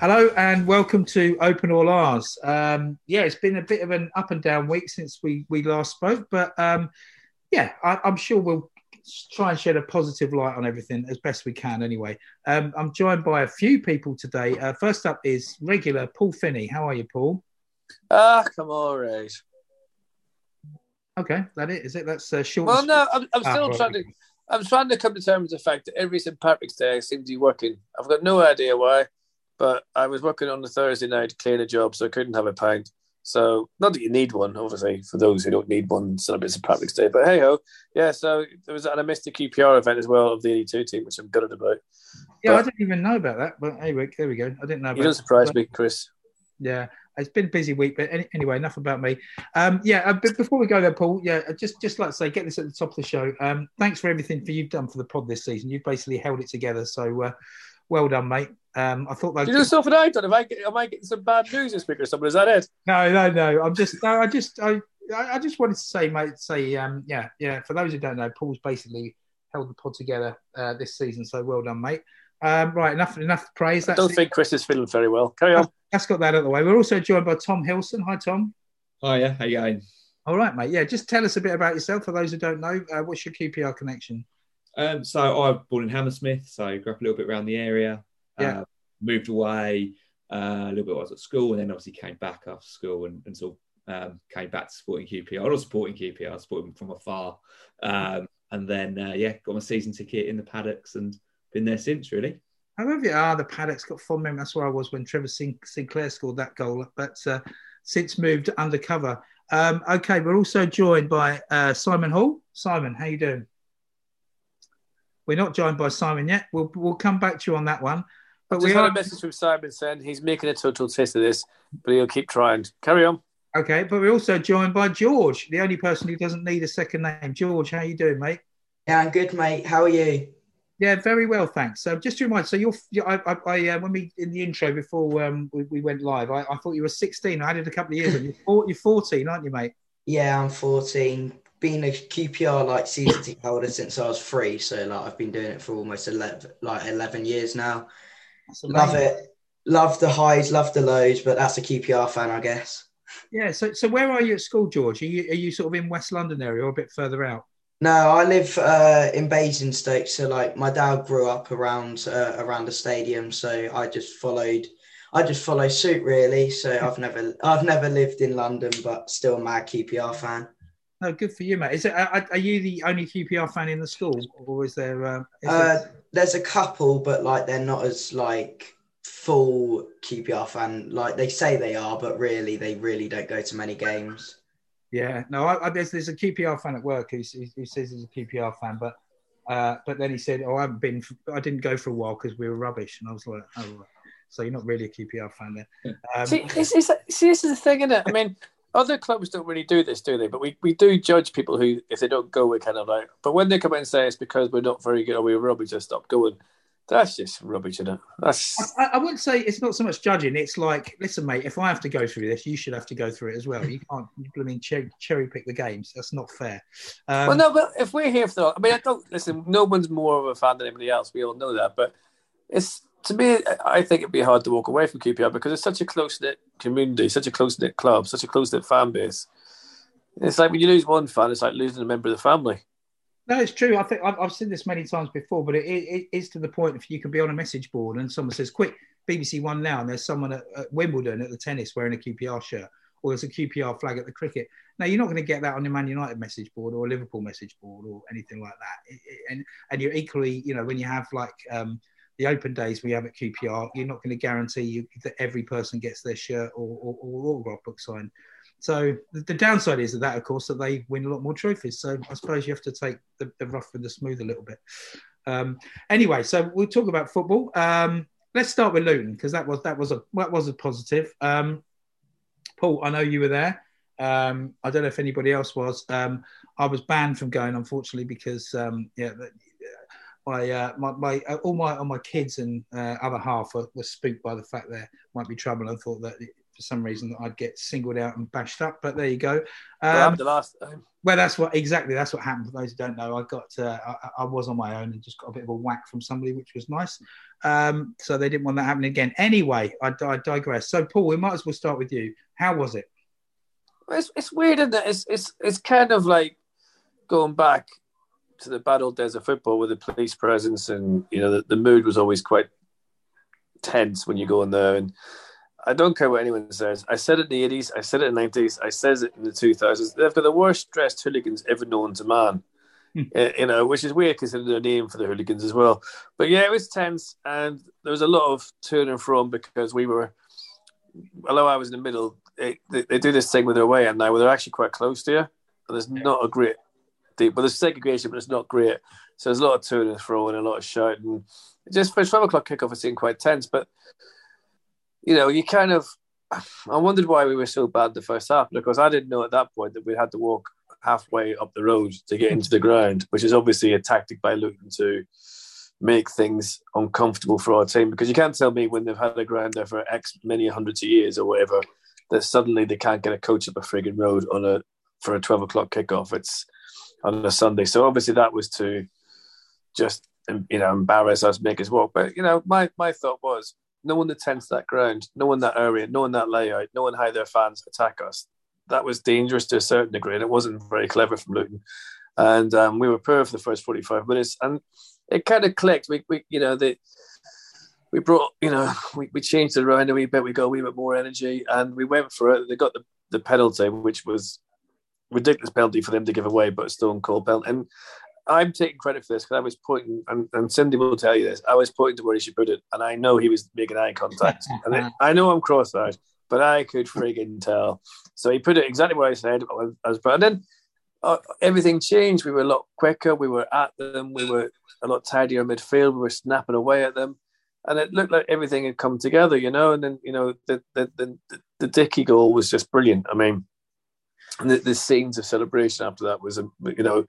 Hello and welcome to Open All Ours. Um, yeah, it's been a bit of an up and down week since we we last spoke, but um, yeah, I, I'm sure we'll try and shed a positive light on everything as best we can. Anyway, um, I'm joined by a few people today. Uh, first up is regular Paul Finney. How are you, Paul? Ah, come on, right. Okay, that it is it. That's uh, short. Well, no, I'm, I'm Ah, still trying to. I'm trying to come to terms with the fact that every St. Patrick's Day seems to be working. I've got no idea why, but I was working on the Thursday night cleaning a job, so I couldn't have a pint. So, not that you need one, obviously, for those who don't need one, celebrate of Patrick's Day. But hey ho, yeah. So there was, and I missed the QPR event as well of the 82 team, which I'm gutted about. Yeah, I didn't even know about that. But anyway, there we go. I didn't know. You About don't surprise but- me, Chris. Yeah, it's been a busy week, but any, anyway, enough about me. Um, yeah, uh, but before we go there, Paul, yeah, I just just like to say, get this at the top of the show. Um, thanks for everything for you've done for the pod this season. You've basically held it together, so uh, well done, mate. Um, I thought that. You do stuff that I've done. Am I, am I getting some bad news this week or something? Is that it? No, no, no. I'm just, no, I just, I, I I just wanted to say, mate, say, um, yeah, yeah. For those who don't know, Paul's basically held the pod together uh, this season, so well done, mate. Um, right, enough, enough praise. I don't it. think Chris is feeling very well. Carry on. That's got that out of the way. We're also joined by Tom Hilson. Hi, Tom. Oh yeah, how you going? All right, mate. Yeah, just tell us a bit about yourself for those who don't know. Uh, what's your QPR connection? Um, so I was born in Hammersmith, so I grew up a little bit around the area. Yeah. Uh, moved away uh, a little bit. while I was at school, and then obviously came back after school and, and sort of um, came back to supporting QPR. I was supporting QPR, supporting from afar, um, and then uh, yeah, got my season ticket in the paddocks and been there since. Really. I love you. Ah, the paddock's got fond memory. That's where I was when Trevor Sin- Sinclair scored that goal, but uh, since moved undercover. Um, okay, we're also joined by uh, Simon Hall. Simon, how you doing? We're not joined by Simon yet. We'll we'll come back to you on that one. But Just we had are a message from Simon saying he's making a total test of this, but he'll keep trying. Carry on. okay. But we're also joined by George, the only person who doesn't need a second name. George, how are you doing, mate? Yeah, I'm good, mate. How are you? Yeah, very well, thanks. So just to remind, so you're, I, I, I uh, when we in the intro before um, we, we went live, I, I thought you were 16. I added a couple of years on. You're, four, you're 14, aren't you, mate? Yeah, I'm 14. Been a QPR like season ticket holder since I was three, so like I've been doing it for almost 11, like 11 years now. That's Love it. Love the highs, love the lows, but that's a QPR fan, I guess. Yeah. So, so where are you at school, George? Are you, are you sort of in West London area or a bit further out? No, I live uh, in Basingstoke, so like my dad grew up around uh, around the stadium, so I just followed. I just follow suit, really. So I've never I've never lived in London, but still a mad QPR fan. No, good for you, mate. Is it? Are, are you the only QPR fan in the school, or is there? Um, is Uh, there there's a couple, but like they're not as like full QPR fan. Like they say they are, but really they really don't go to many games. yeah. No, I, I, there's, there's a QPR fan at work who, who who says he's a QPR fan, but uh, but then he said, "Oh, I haven't been. I didn't go for a while because we were rubbish." And I was like, "Oh, so you're not really a QPR fan then?" Um, See, this is see, this is the thing, isn't it? I mean, other clubs don't really do this, do they? But we, we do judge people who, if they don't go, we're kind of like. But when they come out and say it's because we're not very good or we're rubbish, just stop going. That's just rubbish, isn't it? That's I, I wouldn't say it's not so much judging. It's like, listen, mate, if I have to go through this, you should have to go through it as well. You can't, you blooming cherry, cherry pick the games. That's not fair. Um, well, no, but if we're here for the, I mean, I don't listen. No one's more of a fan than anybody else. We all know that, but it's to me, I think it'd be hard to walk away from QPR because it's such a close knit community, such a close knit club, such a close knit fan base. It's like when you lose one fan, it's like losing a member of the family. No, it's true. I think I've, I've seen this many times before, but it, it, it is to the point if you can be on a message board and someone says, "Quick, BBC One now," and there's someone at, at Wimbledon at the tennis wearing a QPR shirt, or there's a QPR flag at the cricket. Now you're not going to get that on your Man United message board or a Liverpool message board or anything like that. It- and and you're equally, you know, when you have like um, the open days we have at QPR, you're not going to guarantee you that every person gets their shirt or, or, or autograph book signed. So the, downside is that, of course, that they win a lot more trophies. So I suppose you have to take the, the rough with the smooth a little bit. Um, anyway, so we'll talk about football. Um, let's start with Luton because that was that was a that was a positive. Um, Paul, I know you were there. Um, I don't know if anybody else was. Um, I was banned from going, unfortunately, because um, yeah, my uh, my, my uh, all my all my kids and uh, other half were, were spooked by the fact there might be trouble and thought that for some reason I'd get singled out and bashed up. But there you go. Um, the last time. well, that's what exactly that's what happened. For those who don't know, I got uh, I, I was on my own and just got a bit of a whack from somebody, which was nice. Um, so they didn't want that happening again. Anyway, I, I digress. So Paul, we might as well start with you. How was it? It's, it's weird, isn't it? It's, it's, it's kind of like going back to the bad old days of football with the police presence, and you know the, the mood was always quite tense when you go in there. And I don't care what anyone says. I said it in the eighties, I said it in the nineties, I says it in the two thousands. They've got the worst dressed hooligans ever known to man. Uh, you know, which is weird considering their name for the hooligans as well. But yeah, it was tense, and there was a lot of to and from because we were, although I was in the middle, they, they, they do this thing with their way, and now where they're actually quite close to you. And there's not a great deep, but there's segregation, but it's not great. So there's a lot of to and fro and a lot of shouting. Just for 12 o'clock kickoff, it seemed quite tense, but you know, you kind of, I wondered why we were so bad the first half because I didn't know at that point that we had to walk halfway up the road to get into the ground, which is obviously a tactic by Luton to make things uncomfortable for our team. Because you can't tell me when they've had a ground there for X many hundreds of years or whatever that suddenly they can't get a coach up a frigging road on a for a twelve o'clock kickoff. It's on a Sunday, so obviously that was to just you know embarrass us, make us walk. But you know, my my thought was knowing the tense that ground, no one that area, no one that layout, no one how their fans attack us, that was dangerous to a certain degree, and it wasn't very clever from Luton. And um, we were poor for the first forty-five minutes, and it kind of clicked. We, we you know, the we brought, you know, we, we changed it around a wee bit. We got a wee bit more energy, and we went for it. They got the, the penalty, which was ridiculous penalty for them to give away, but a stone cold penalty. And I'm taking credit for this because I was pointing, and, and Cindy will tell you this. I was pointing to where he should put it, and I know he was making eye contact. and it, I know I'm cross-eyed, but I could frigging tell. So he put it exactly where I said. I was, and then uh, everything changed. We were a lot quicker. We were at them. We were a lot tidier midfield. We were snapping away at them, and it looked like everything had come together, you know. And then you know the the the, the Dickie goal was just brilliant. I mean, the, the scenes of celebration after that was you know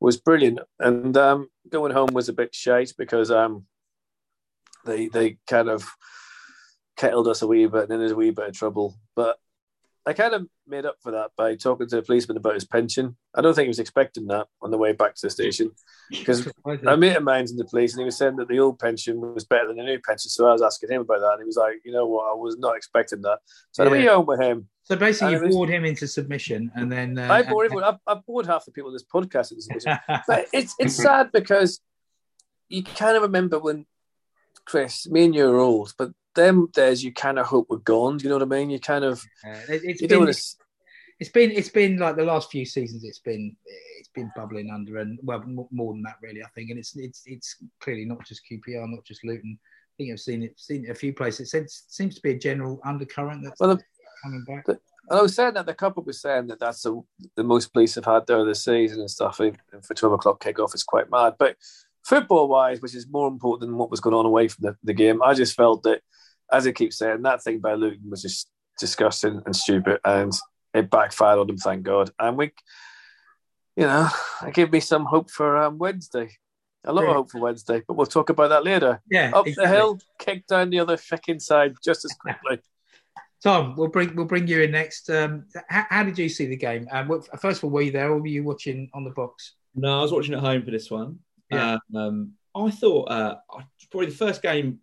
was brilliant. And um, going home was a bit shite because um, they they kind of kettled us a wee bit and then there's a wee bit of trouble. But I kind of made up for that by talking to the policeman about his pension. I don't think he was expecting that on the way back to the station because a mate of mine's in the police and he was saying that the old pension was better than the new pension. So I was asking him about that and he was like, you know what, I was not expecting that. So I went home with him. So basically, And you bored him into submission, and then uh, I bored everyone. I've, I've bored half the people in this podcast. this station. but it's it's sad because you kind of remember when Chris, me and you are old, but them days you kind of hope were gone. You know what I mean? You kind of Uh, it, it's you been to. it's been it's been like the last few seasons. It's been it's been bubbling under, and well, more than that, really. I think, and it's it's it's clearly not just QPR, not just Luton. I think I've seen it seen it a few places. It seems, seems to be a general undercurrent that's Well, the- coming back. the- And I was saying that the couple was saying that that's the, the most police have had there this season and stuff. And for twelve o'clock kickoff, it's quite mad. But football wise, which is more important than what was going on away from the, the game, I just felt that, as I keep saying, that thing by Luton was just disgusting and stupid, and it backfired on them. Thank God. And we, you know, it gave me some hope for um, Wednesday. A lot Yeah. of hope for Wednesday, but we'll talk about that later. yeah, Up exactly. the hill, kick down the other fucking side just as quickly. Tom, we'll bring we'll bring you in next. Um, how, how did you see the game? Um, first of all, were you there, or were you watching on the box? No, I was watching at home for this one. Yeah. Um, I thought uh, probably the first game,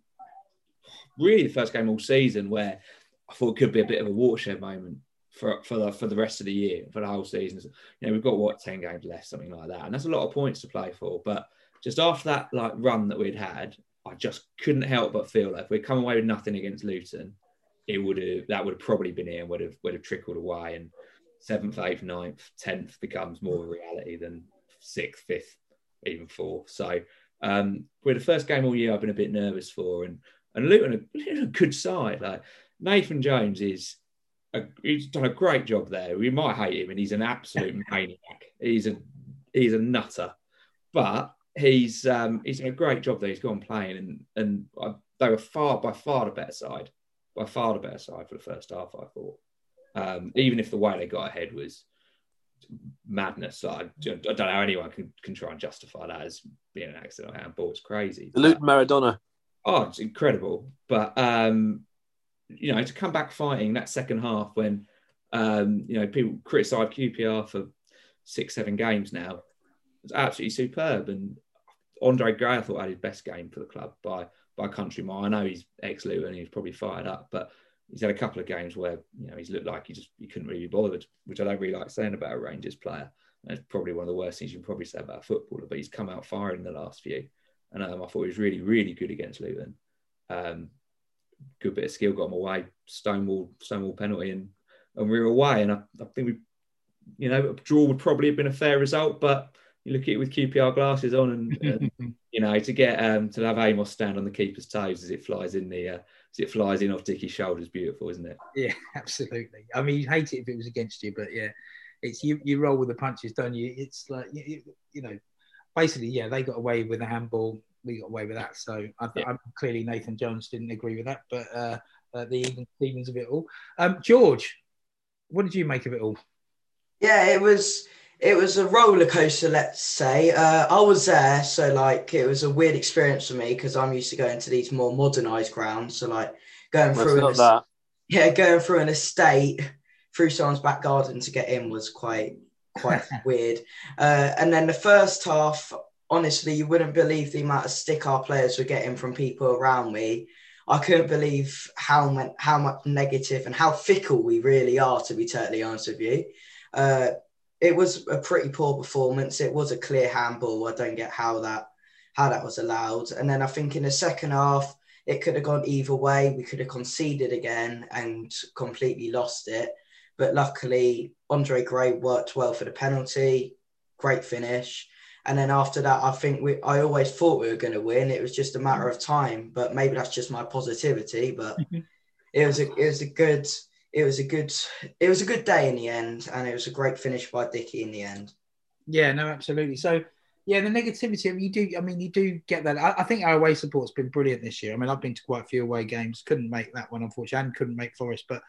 really the first game all season, where I thought it could be a bit of a watershed moment for for the for the rest of the year, for the whole season. You know, we've got what ten games left, something like that, and that's a lot of points to play for. But just after that like run that we'd had, I just couldn't help but feel like if we'd come away with nothing against Luton, it would have that would have probably been here and would have would have trickled away and seventh, eighth, ninth, tenth becomes more a reality than sixth, fifth, even fourth. So um, we're the first game all year I've been a bit nervous for, and and Luton are Luton a good side. Like Nathan Jones is, a, he's done a great job there. We might hate him, and he's an absolute maniac. He's a he's a nutter, but he's um, he's done a great job there. He's gone playing, and and I, they were far by far the better side, by far the better side for the first half. I thought, um, even if the way they got ahead was madness. I, I don't know how anyone can, can try and justify that as being an accidental handball. It's crazy. The Luton Maradona. Oh, it's incredible. But um, you know, to come back fighting that second half when um, you know people criticise QPR for six, seven games now, it's absolutely superb. And Andre Gray, I thought had his best game for the club by by country mile. I know he's ex Luton, he's probably fired up, but he's had a couple of games where you know he's looked like he just he couldn't really be bothered, which I don't really like saying about a Rangers player. It's probably one of the worst things you can probably say about a footballer. But he's come out firing the last few, and um, I thought he was really, really good against Luton. Um, good bit of skill, got him away, stonewall, stonewall penalty, and and we were away. And I, I think we, you know, a draw would probably have been a fair result, but you look at it with QPR glasses on, and, and you know, to get um, to have Amos stand on the keeper's toes as it flies in the uh, as it flies in off Dickie's shoulders, beautiful, isn't it? Yeah, absolutely. I mean, you hate it if it was against you, but yeah, it's you. You roll with the punches, don't you? It's like you, you know, basically, yeah, they got away with the handball. We got away with that. So I, Yeah. I'm clearly Nathan Jones didn't agree with that, but uh, uh, the even Stevens of it all. Um, George, what did you make of it all? Yeah, it was it was a roller coaster, let's say. Uh, I was there, so like it was a weird experience for me because I'm used to going to these more modernized grounds. So like going Well, through an that. yeah, going through an estate through someone's back garden to get in was quite quite weird. Uh, and then the first half, honestly, you wouldn't believe the amount of stick our players were getting from people around me. I couldn't believe how how much negative and how fickle we really are. To be totally honest with you, uh, it was a pretty poor performance. It was a clear handball. I don't get how that how that was allowed. And then I think in the second half, it could have gone either way. We could have conceded again and completely lost it. But luckily, Andre Gray worked well for the penalty. Great finish. And then after that, I think we. I always thought we were going to win. It was just a matter of time. But maybe that's just my positivity. But it was a. It was a good. It was a good. It was a good day in the end, and it was a great finish by Dickie in the end. Yeah, no, absolutely. So, yeah, the negativity. I mean, you do. I mean, you do get that. I, I think our away support's been brilliant this year. I mean, I've been to quite a few away games. Couldn't make that one, unfortunately, and couldn't make Forest, but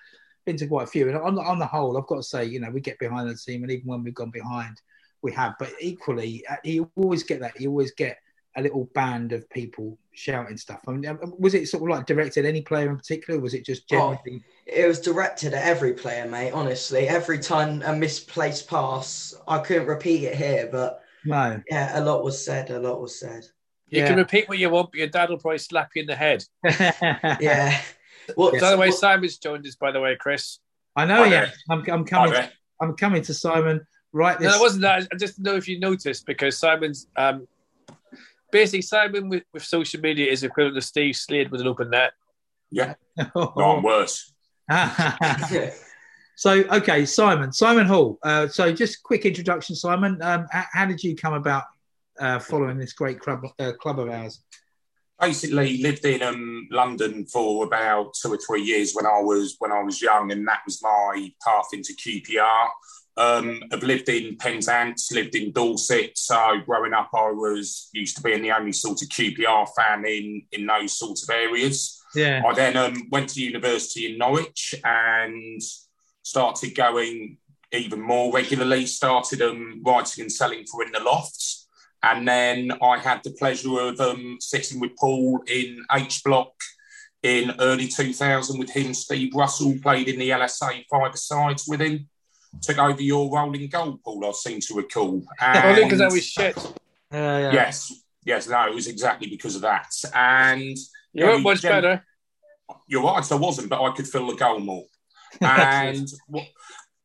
been to quite a few. And on the, on the whole, I've got to say, you know, we get behind the team, and even when we've gone behind, we have. But equally, uh, you always get that. You always get a little band of people shouting stuff. I mean, um, was it sort of like directed at any player in particular? Or was it just generally? It was directed at every player, mate. Honestly, every time a misplaced pass, I couldn't repeat it here, but No. yeah, a lot was said. A lot was said. You Yeah. can repeat what you want, but your dad will probably slap you in the head. Yeah. What? By the way, Simon's joined us, by the way, Chris. I know. Hi Yeah, there. I'm, I'm Hi coming. there. I'm coming to Simon right No, this. it wasn't that. I just know if you noticed because Simon's um, basically Simon with, with social media is equivalent to Steve Slade with an open net. Yeah, no, I'm worse. so okay, Simon, Simon Hall. Uh, so just quick introduction, Simon. Um, how, how did you come about uh, following this great club uh, club of ours? Basically, lived in um, London for about two or three years when I was when I was young, and that was my path into QPR. Um, I've lived in Penzance, lived in Dorset. So growing up, I was used to being the only sort of QPR fan in in those sorts of areas. Yeah, I then um, went to university in Norwich and started going even more regularly. Started um, writing and selling for In the Lofts, and then I had the pleasure of um, sitting with Paul in H Block in early 2000 with him. Steve Russell played in the LSA five sides with him. Took over your rolling goal, Paul. I seem to recall. Only because I was shit. Uh, yeah. yes, yes, no, it was exactly because of that. And You Yeah, weren't much gen- better. you're right, I wasn't, but I could fill the goal more. And what,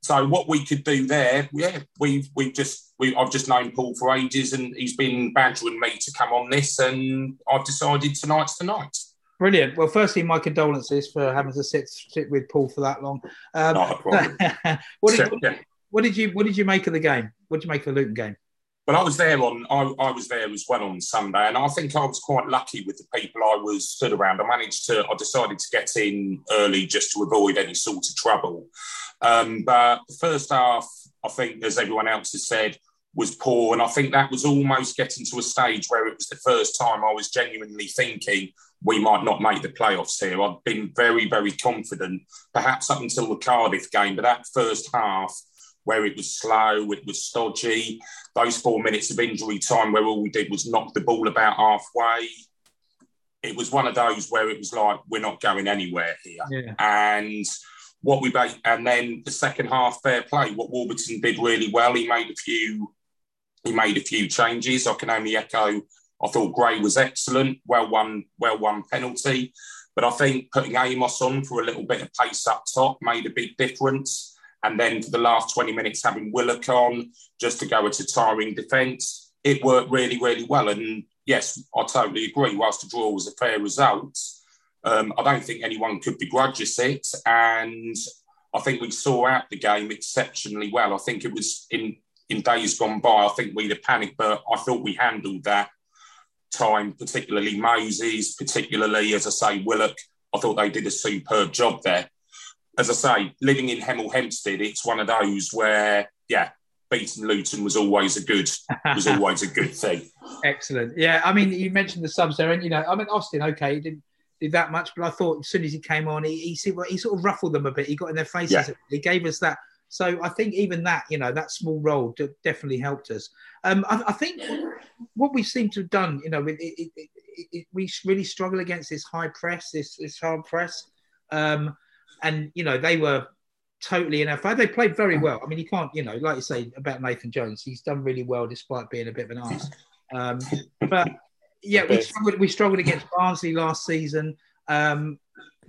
so what we could do there, yeah, we've we've just we I've just known Paul for ages, and he's been badgering me to come on this, and I've decided tonight's the night. Brilliant. Well, firstly, my condolences for having to sit sit with Paul for that long. Um, Not a problem. what, did, what did you What did you make of the game? What did you make of the Luton game? But I was there on I, I was there as well on Sunday, and I think I was quite lucky with the people I was stood around. I managed to I decided to get in early just to avoid any sort of trouble. Um, but the first half, I think, as everyone else has said, was poor, and I think that was almost getting to a stage where it was the first time I was genuinely thinking we might not make the playoffs here. I've been very, very confident, perhaps up until the Cardiff game, but that first half where it was slow, it was stodgy. Those four minutes of injury time where all we did was knock the ball about halfway. It was one of those where it was like, we're not going anywhere here. Yeah. And what we made, and then the second half, fair play. What Warburton did really well, he made a few, he made a few changes. I can only echo. I thought Gray was excellent, well won, well won penalty. But I think putting Amos on for a little bit of pace up top made a big difference. And then for the last 20 minutes, having Willock on just to go at a tiring defence, it worked really, really well. And yes, I totally agree. Whilst the draw was a fair result, um, I don't think anyone could begrudge us it. And I think we saw out the game exceptionally well. I think it was in, in days gone by, I think we'd have panicked, but I thought we handled that time, particularly Moses, particularly, as I say, Willock. I thought they did a superb job there. As I say, living in Hemel Hempstead, it's one of those where, yeah, beating Luton was always a good was always a good thing. Excellent. Yeah, I mean, you mentioned the subs there, and you know, I mean, Austin, okay, he didn't do that much, but I thought as soon as he came on, he he, he sort of ruffled them a bit. He got in their faces. Yeah. He gave us that. So I think even that, you know, that small role d- definitely helped us. Um, I, I think what we seem to have done, you know, it, it, it, it, we really struggle against this high press, this this hard press, um, and you know they were totally in our favor. They played very well. I mean, you can't, you know, like you say about Nathan Jones, he's done really well despite being a bit of an ass. Um, but yeah, we struggled, we struggled against Barnsley last season. Um,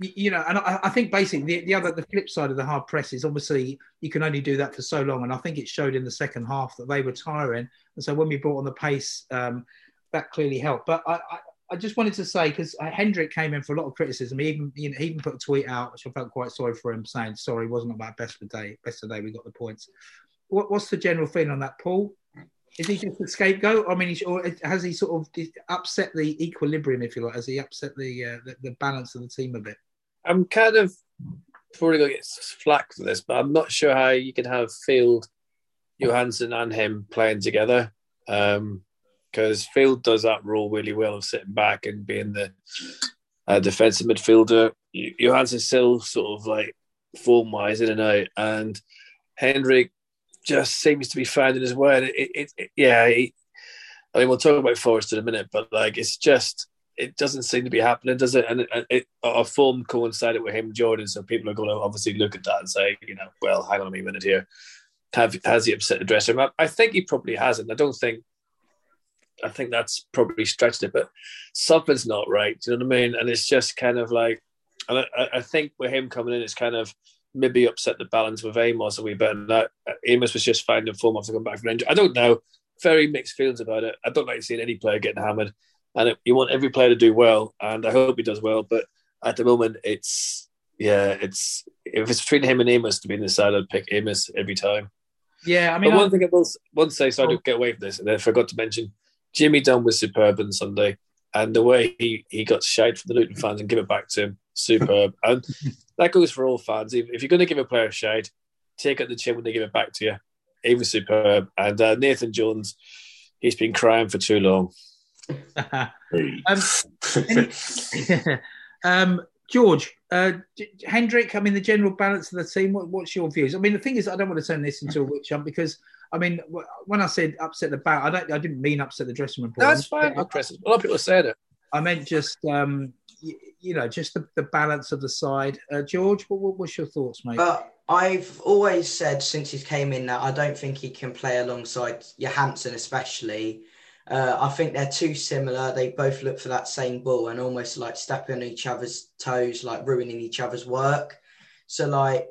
you, you know, and I, I think basically the, the other the flip side of the hard press is obviously you can only do that for so long, and I think it showed in the second half that they were tiring, and so when we brought on the pace, um, that clearly helped. But I, I, I just wanted to say because Hendrick came in for a lot of criticism. He even you know, he even put a tweet out, which I felt quite sorry for him, saying sorry, wasn't about best of day, best of day. We got the points. What, what's the general feeling on that, Paul? Is he just a scapegoat? I mean, or has he sort of upset the equilibrium, if you like? Has he upset the uh, the, the balance of the team a bit? I'm kind of probably going to get flack for this, but I'm not sure how you can have Field, Johansen, and him playing together. Because Field does that role really well of sitting back and being the uh, defensive midfielder. Jo- Johansen's still sort of like form wise in and out, and Hendrick just seems to be finding his way. And It, it, it, yeah, I mean, we'll talk about Forest in a minute, but like it's just it doesn't seem to be happening, does it? And it, it, our form coincided with him, Jordan. So people are going to obviously look at that and say, you know, well, hang on a minute here. Have, has he upset the dressing room? I, I think he probably hasn't. I don't think. I think that's probably stretched it, but something's not right. Do you know what I mean? And it's just kind of like, and I, I- I think with him coming in, it's kind of maybe upset the balance with Amos a wee bit. And that Amos was just finding form after coming back from injury. I don't know. Very mixed feelings about it. I don't like seeing any player getting hammered and it, you want every player to do well, and I hope he does well. But at the moment, it's yeah, it's if it's between him and Amos to be in the side, I'd pick Amos every time. Yeah, I mean, but I- one thing I will one say, sorry to oh. get away from this, and I forgot to mention, Jimmy Dunne was superb on Sunday, and the way he he got shite from the Luton fans and give it back to him, superb. and that goes for all fans. If, if you're going to give a player a shite, take out the chin when they give it back to you. He was superb, and uh, Nathan Jones, he's been crying for too long. um, um, George, uh, J- Hendrick, I mean, the general balance of the team, what, what's your views? I mean, the thing is, I don't want to turn this into a witch hunt because, I mean, when I said upset the bat, I, don't, I didn't mean upset the dressing room. Paul. That's fine, I, Chris. A lot of people said it. I meant just, um, you, you know, just the, the balance of the side. Uh, George, what, what, what's your thoughts, mate? But I've always said since he came in that I don't think he can play alongside Johansen, especially. Uh, I think they're too similar. They both look for that same ball and almost like stepping on each other's toes, like ruining each other's work. So, like,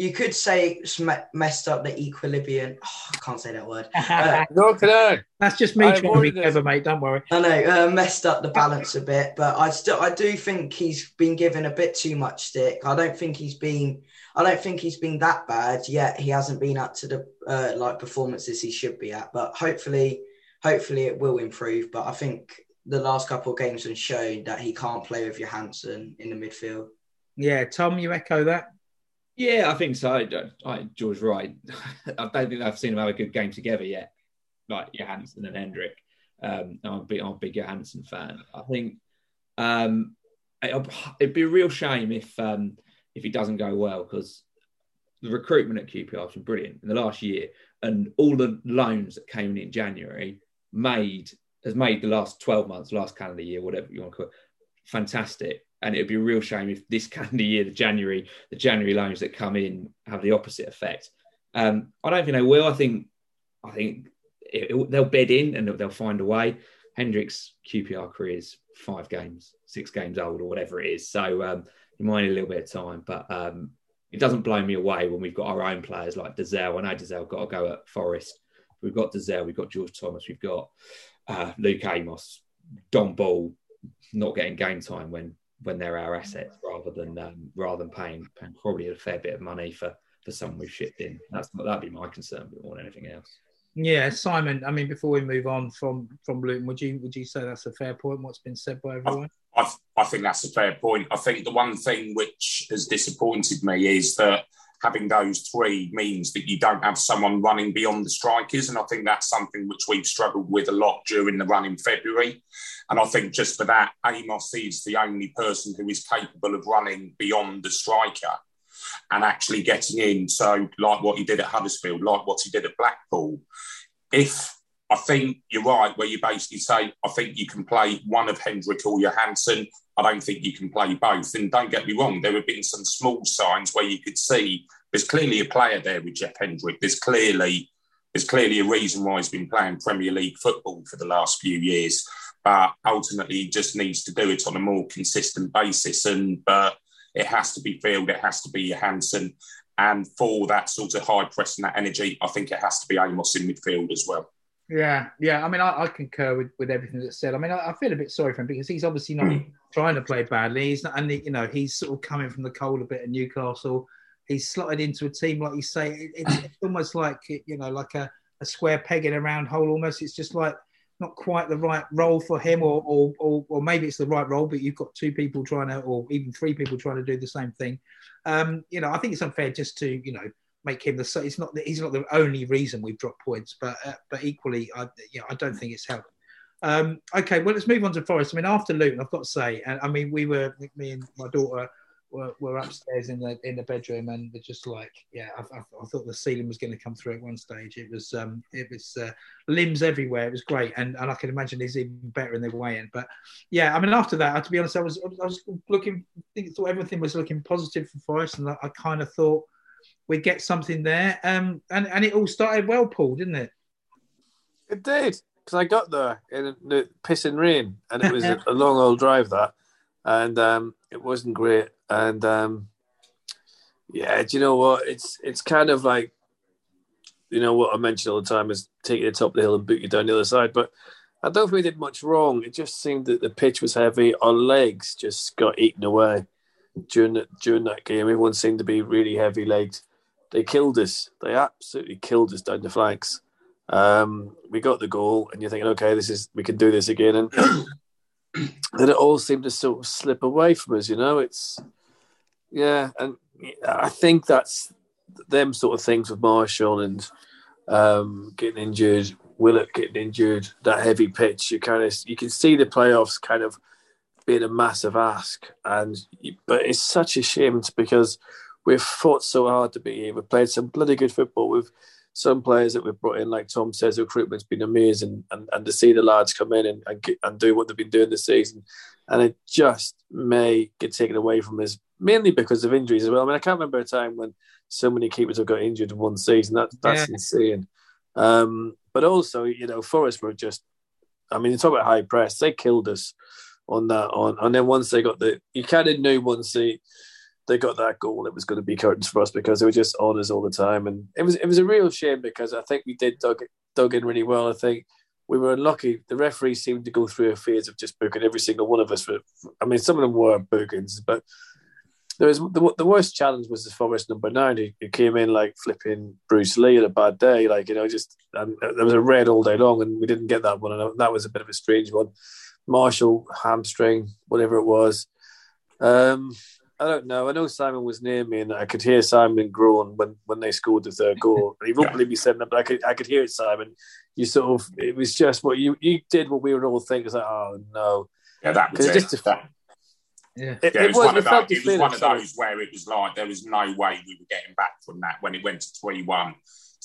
you could say it's me- messed up the equilibrium. Oh, I can't say that word. Uh, No, can I? That's just me I trying to be clever, mate. Don't worry. I know, uh, messed up the balance a bit, but I still, I do think he's been given a bit too much stick. I don't think he's been, I don't think he's been that bad yet. He hasn't been up to the uh, like performances he should be at, but hopefully, hopefully it will improve. But I think the last couple of games have shown that he can't play with Johansen in the midfield. Yeah, Tom, you echo that? Yeah, I think so. I, I, George right. I don't think I've seen them have a good game together yet, like Johansen and Hendrick. Um, I'm a big, I'm a big Johansen fan. I think um, it, it'd be a real shame if um, if he doesn't go well because the recruitment at QPR has been brilliant in the last year, and all the loans that came in in January made has made the last 12 months, last calendar year, whatever you want to call it, fantastic. And it'd be a real shame if this calendar year, the January, the January loans that come in have the opposite effect. Um, I don't think they will. I think, I think it, it, they'll bed in and they'll find a way. Hendrick's QPR career is five games, six games old, or whatever it is. So um, you might need a little bit of time, but um, it doesn't blow me away when we've got our own players like Dozzell. I know Dozzell got to go at Forest. We've got Dozzell, we've got George Thomas, we've got uh, Luke Amos, Dom Ball, not getting game time when when they're our assets rather than um, rather than paying, paying probably a fair bit of money for for someone we've shipped in. That's that'd be my concern more than anything else. Yeah, Simon. I mean, before we move on from from Luton, would you would you say that's a fair point? What's been said by everyone? I, I think that's a fair point. I think the one thing which has disappointed me is that having those three means that you don't have someone running beyond the strikers. And I think that's something which we've struggled with a lot during the run in February. And I think just for that, Amos is the only person who is capable of running beyond the striker and actually getting in. So, like what he did at Huddersfield, like what he did at Blackpool. If I think you're right, where you basically say, I think you can play one of Hendrick or Johansen. I don't think you can play both. And don't get me wrong, there have been some small signs where you could see there's clearly a player there with Jeff Hendrick. There's clearly there's clearly a reason why he's been playing Premier League football for the last few years. But ultimately, he just needs to do it on a more consistent basis. And but it has to be Field, it has to be Johansen. And for that sort of high press and that energy, I think it has to be Amos in midfield as well. Yeah, yeah. I mean, I, I concur with, with everything that's said. I mean, I, I, feel a bit sorry for him because he's obviously not trying to play badly. He's not, and you know, he's sort of coming from the cold a bit at Newcastle. He's slotted into a team like you say. It, it's, it's, almost like you know, like a, a square peg in a round hole. Almost, it's just like not quite the right role for him, or, or or, or maybe it's the right role, but you've got two people trying to, or even three people trying to do the same thing. Um, you know, I think it's unfair just to you know make him the. It's not. He's not the only reason we've dropped points, but uh, but equally, I you know, I don't think it's helped. Um, okay, well, let's move on to Forest. I mean, after Luton, I've got to say, and I mean, we were me and my daughter were, were upstairs in the in the bedroom, and they're just like, yeah, I, I, I thought the ceiling was going to come through at one stage. It was um, it was uh, limbs everywhere. It was great, and, and I can imagine it's even better in the way in. But yeah, I mean, after that, to be honest, I was I was looking, I thought everything was looking positive for Forest, and I, I kind of thought we'd get something there. Um, and and it all started well, Paul, didn't it? It did because I got there in the pissing rain, and it was a, a long old drive that, and um, it wasn't great. And um, yeah, do you know what? It's it's kind of like you know what I mentioned all the time is taking the top of the hill and boot you down the other side, but. I don't think we did much wrong. It just seemed that the pitch was heavy. Our legs just got eaten away during the, during that game. Everyone seemed to be really heavy legged they killed us. They absolutely killed us down the flanks. Um, we got the goal, and you're thinking, okay, this is we can do this again, and then it all seemed to sort of slip away from us. You know, it's yeah, and I think that's them sort of things with Marshall and um, getting injured, Willock getting injured, that heavy pitch. You kind of you can see the playoffs kind of being a massive ask, and but it's such a shame because we've fought so hard to be here. We've played some bloody good football with some players that we've brought in, like Tom says, recruitment's been amazing, and, and to see the lads come in and, and, and do what they've been doing this season, and it just may get taken away from us, mainly because of injuries as well. I mean, I can't remember a time when so many keepers have got injured in one season. That, that's yeah. insane. Um, but also, you know, Forest were just, I mean, you talk about high press, they killed us on that. On and then once they got the, you kind of knew once they they got that goal, it was going to be curtains for us because they were just on us all the time, and it was it was a real shame because I think we did dug dug in really well. I think we were unlucky. The referee seemed to go through a phase of just booking every single one of us. For, I mean, some of them were bookings, but there was the, the worst challenge was the Forest number nine who, came in like flipping Bruce Lee at a bad day, like you know, just and there was a red all day long, and we didn't get that one, and that was a bit of a strange one. Marshall hamstring, whatever it was. Um, I don't know. I know Simon was near me, and I could hear Simon groan when, when they scored the third goal. he won't believe me saying that, but I could I could hear it, Simon. You sort of it was just what you you did what we were all thinking. It's like, oh no, yeah, that was it. Just a, Yeah, it, it, it, was, one of, those, it was one of those where it was like there was no way we were getting back from that when it went to 3 1,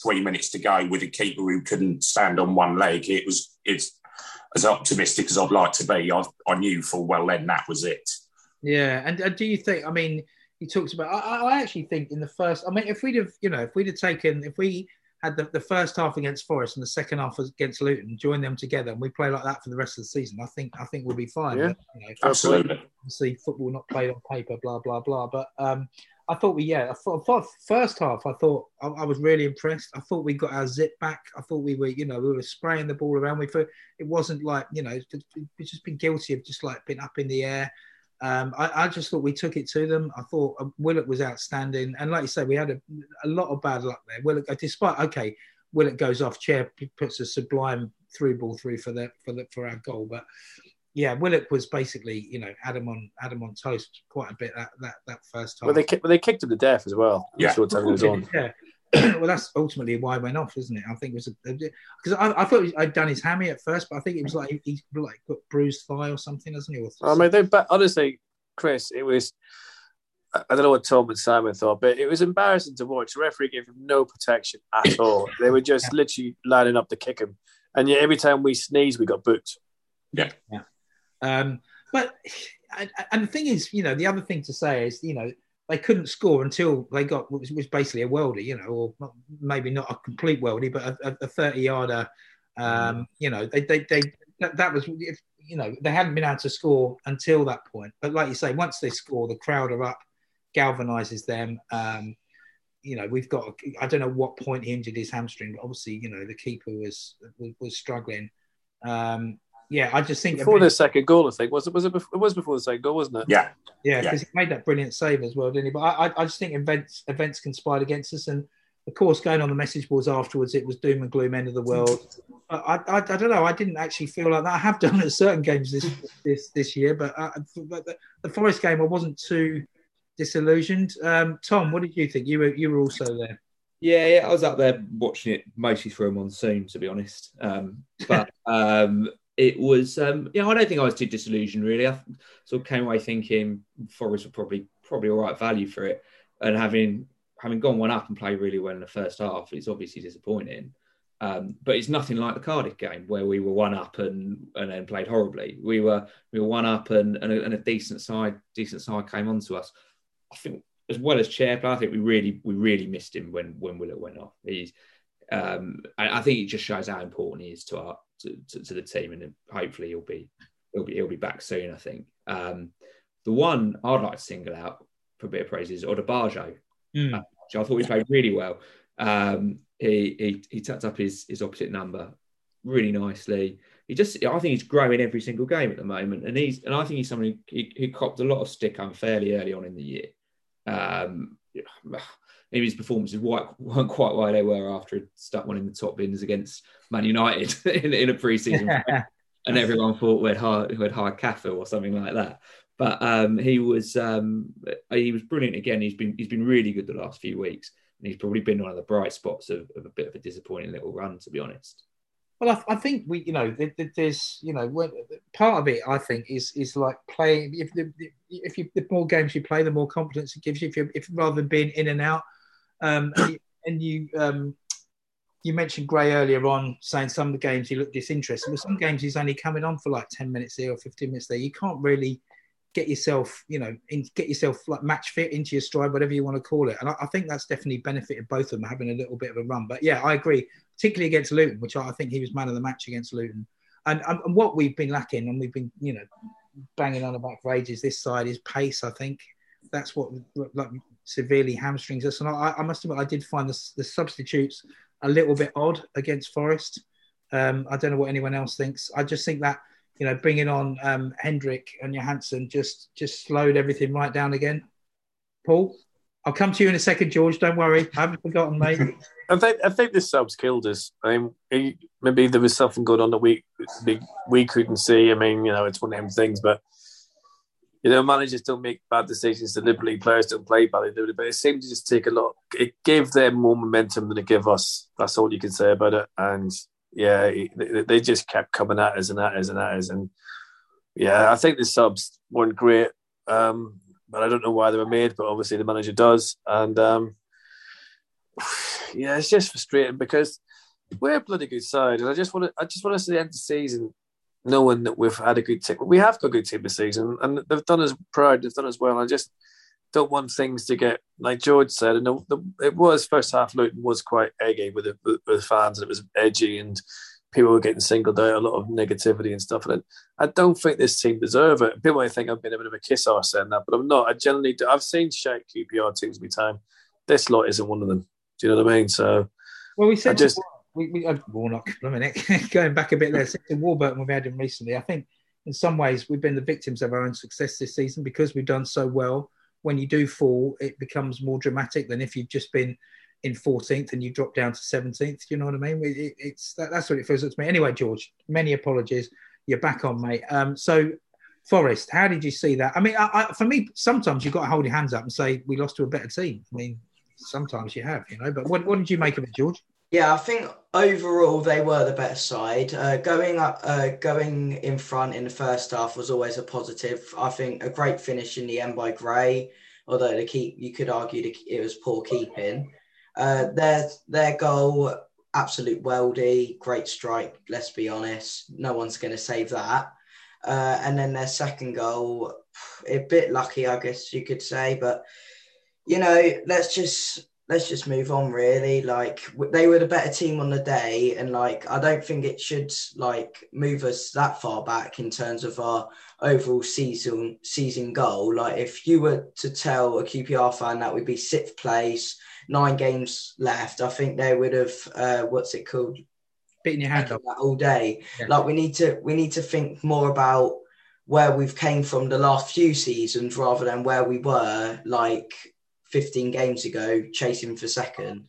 three minutes to go with a keeper who couldn't stand on one leg. It was, it's as optimistic as I'd like to be. I, I knew full well then that was it. Yeah. And uh, do you think, I mean, he talks about, I, I actually think in the first, I mean, if we'd have, you know, if we'd have taken, if we, had the, the first half against Forest and the second half against Luton, join them together, and we play like that for the rest of the season. I think I think we'll be fine. Yeah, but, you know, absolutely. See football not played on paper, blah blah blah. But um, I thought we yeah. I thought, thought first half, I thought I, I, was really impressed. I thought we got our zip back. I thought we were you know we were spraying the ball around. We thought it wasn't like you know we've just been guilty of just like being up in the air. Um, I, I, just thought we took it to them. I thought uh, Willock was outstanding, and like you say, we had a, a lot of bad luck there. Willock, despite okay, Willock goes off Chair, puts a sublime through ball through for the for the for our goal. But yeah, Willock was basically you know Adam on Adam on toast quite a bit that that, that first time. Well, they well, they kicked him to death as well. Yeah, short time was on. Yeah. well, that's ultimately why he went off, isn't it? I think it was because I, I, thought I'd done his hammy at first, but I think it was like he, he like got bruised thigh or something, doesn't he? Or I mean, they honestly, Chris, it was I don't know what Tom and Simon thought, but it was embarrassing to watch. The referee gave him no protection at all. they were just literally lining up to kick him, and yet every time we sneezed, we got booked. Yeah, yeah. Um, but and the thing is, you know, the other thing to say is, you know, they couldn't score until they got was, was basically a worldie, you know, or not, maybe not a complete worldie, but a, a thirty yarder. Um, you know, they they, they that, that was you know they hadn't been able to score until that point. But like you say, once they score, the crowd are up galvanizes them. Um, you know, we've got. I don't know what point he injured his hamstring, but obviously, you know, the keeper was was, was struggling. Um, yeah, I just think before the second goal, I think was it was it, before, it was before the second goal, wasn't it? Yeah, yeah, because yeah. he made that brilliant save as well, didn't he? But I, I, just think events events conspired against us, and of course, going on the message boards afterwards, it was doom and gloom, end of the world. I, I, I don't know. I didn't actually feel like that. I have done at certain games this this this year, but, uh, but the, the Forest game, I wasn't too disillusioned. Um, Tom, what did you think? You were you were also there. Yeah, yeah, I was up there watching it mostly through a monsoon, to be honest. Um, but um, it was, um, yeah, I don't think I was too disillusioned really. I sort of came away thinking Forest were probably probably all right value for it, and having having gone one up and played really well in the first half, it's obviously disappointing. Um, but it's nothing like the Cardiff game where we were one up and and then played horribly. We were we were one up and and a, and a decent side decent side came on to us. I think as well as Chair I think we really we really missed him when when Willock went off. He's um, I, I, think it just shows how important he is to our to, to, to, the team, and hopefully he'll be he'll be he'll be back soon. I think um, the one I'd like to single out for a bit of praise is Odubajo. Mm. Uh, I thought he played really well. Um, he, he he tucked up his his opposite number really nicely. He just I think he's growing every single game at the moment, and he's and I think he's somebody he, he copped a lot of stick unfairly early on in the year. Um, his performances weren't quite where they were after he stuck one in the top bins against Man United in, in a pre-season, and everyone thought we'd hired, we'd hired Cafu or something like that. But um, he was um, he was brilliant again. He's been he's been really good the last few weeks, and he's probably been one of the bright spots of, of a bit of a disappointing little run, to be honest. Well, I, I, think we, you know, there's, you know, part of it. I think is is like playing. If the if you the more games you play, the more confidence it gives you. If you if rather than being in and out, um, and you, um, you mentioned Gray earlier on saying some of the games he looked disinterested. Well, some games he's only coming on for like ten minutes there or fifteen minutes there. You can't really get yourself, you know, in, get yourself like match fit into your stride, whatever you want to call it. And I, I, think that's definitely benefited both of them having a little bit of a run. But yeah, I agree, particularly against Luton, which I, I think he was man of the match against Luton. And, and, and, what we've been lacking, and we've been, you know, banging on about for ages, this side is pace. I think that's what like severely hamstrings us. And I, I must admit, I did find the, the substitutes a little bit odd against Forest. Um, I don't know what anyone else thinks. I just think that you know, bringing on um, Hendrick and Johansen just just slowed everything right down again. Paul, I'll come to you in a second, George. Don't worry, I haven't forgotten, mate. I think I think this subs killed us. I mean, maybe there was something going on that we we couldn't see. I mean, you know, it's one of them things, but you know, managers don't make bad decisions deliberately. Players don't play badly, they? But it seemed to just take a lot. It gave them more momentum than it gave us. That's all you can say about it. And yeah, they just kept coming at us and at us and at us. And yeah, I think the subs weren't great. Um, but I don't know why they were made, but obviously the manager does. And um, yeah, it's just frustrating because we're a bloody good side, and I just want to I just want to see the end of the season knowing that we've had a good team. We have got a good team this season, and they've done us proud. They've done as well. I just don't want things to get like George said. And the, the, it was first half. Luton was quite eggy with the, with, with fans, and it was edgy, and people were getting singled out. A lot of negativity and stuff. And I don't think this team deserve it. People might think I've been a bit of a kiss arse saying that, but I'm not. I generally do. I've seen shake QPR teams be time. This lot isn't one of them. Do you know what I mean? So, well, we said just we, we uh, Warnock, a minute, going back a bit there, to Warburton, we've had him recently. I think in some ways we've been the victims of our own success this season because we've done so well. When you do fall, it becomes more dramatic than if you've just been in 14th and you drop down to 17th. You know what I mean? It, it's that, that's what it feels like to me. Anyway, George, many apologies. You're back on, mate. Um, so, Forest, how did you see that? I mean, I, I, for me, sometimes you've got to hold your hands up and say we lost to a better team. I mean, sometimes you have, you know. But what, what did you make of it, George? Yeah, I think overall they were the better side. Uh, going up, uh, going in front in the first half was always a positive. I think a great finish in the end by Gray, although the keep you could argue it was poor keeping. Uh, their their goal, absolute weldy, great strike. Let's be honest, no one's going to save that. Uh, and then their second goal, a bit lucky, I guess you could say, but you know, let's just let's just move on really. Like they were the better team on the day and like i don't think it should like move us that far back in terms of our overall season season goal. Like if you were to tell a qpr fan that we'd be sixth place nine games left i think they would have uh what's it called? Beating your hand up all day. Yeah. like we need to we need to think more about where we've came from the last few seasons rather than where we were like 15 games ago chasing for second.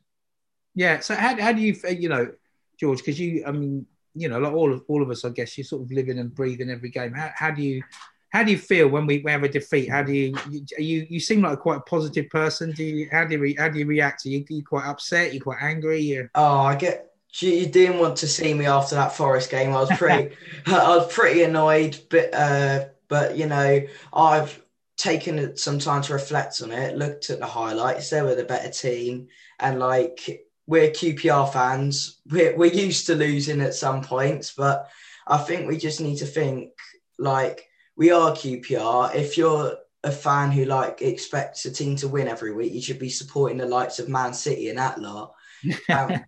Yeah. So how, how do you, you know, George, because you, I mean, you know, like all of all of us, I guess, you sort of living and breathing every game. How, how do you, how do you feel when we, have a defeat? How do you, you, you seem like a quite a positive person. Do you, how do you, how do you react? Are you, are you quite upset? Are you quite angry? You... Oh, I get, you didn't want to see me after that Forest game. I was pretty, I was pretty annoyed, but, uh, but you know, I've, taken some time to reflect on it, looked at the highlights. They were the better team, and like we're QPR fans, we're we're used to losing at some points, but I think we just need to think like we are QPR. If you're a fan who like expects a team to win every week, you should be supporting the likes of Man City and that lot. Um,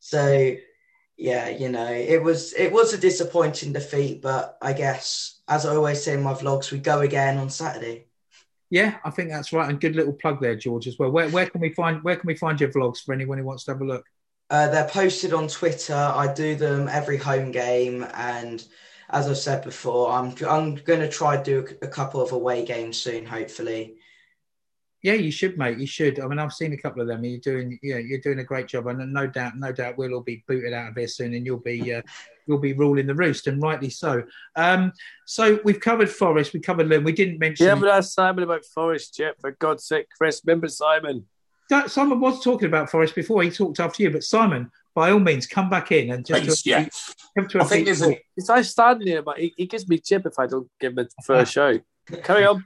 so yeah, you know, it was it was a disappointing defeat, but I guess as I always say in my vlogs, we go again on Saturday. Yeah, I think that's right, and good little plug there, George, as well. Where, where can we find where can we find your vlogs for anyone who wants to have a look? Uh, they're posted on Twitter. I do them every home game, and as I've said before, I'm I'm going to try do a couple of away games soon, hopefully. Yeah, you should, mate. You should. I mean, I've seen a couple of them. You're doing, yeah, you're doing a great job, and no doubt, no doubt, we'll all be booted out of here soon, and you'll be, uh, you'll be ruling the roost, and rightly so. Um, so we've covered Forest, we covered Lynn. We didn't mention. Yeah, but ask Simon about Forest, yet. For God's sake, Chris, remember Simon. Simon was talking about Forest before. He talked after you, but Simon, by all means, come back in and just Thanks, yeah. come to a I think there's a, I stand here, but he, he gives me chip if I don't give him a first show. Carry on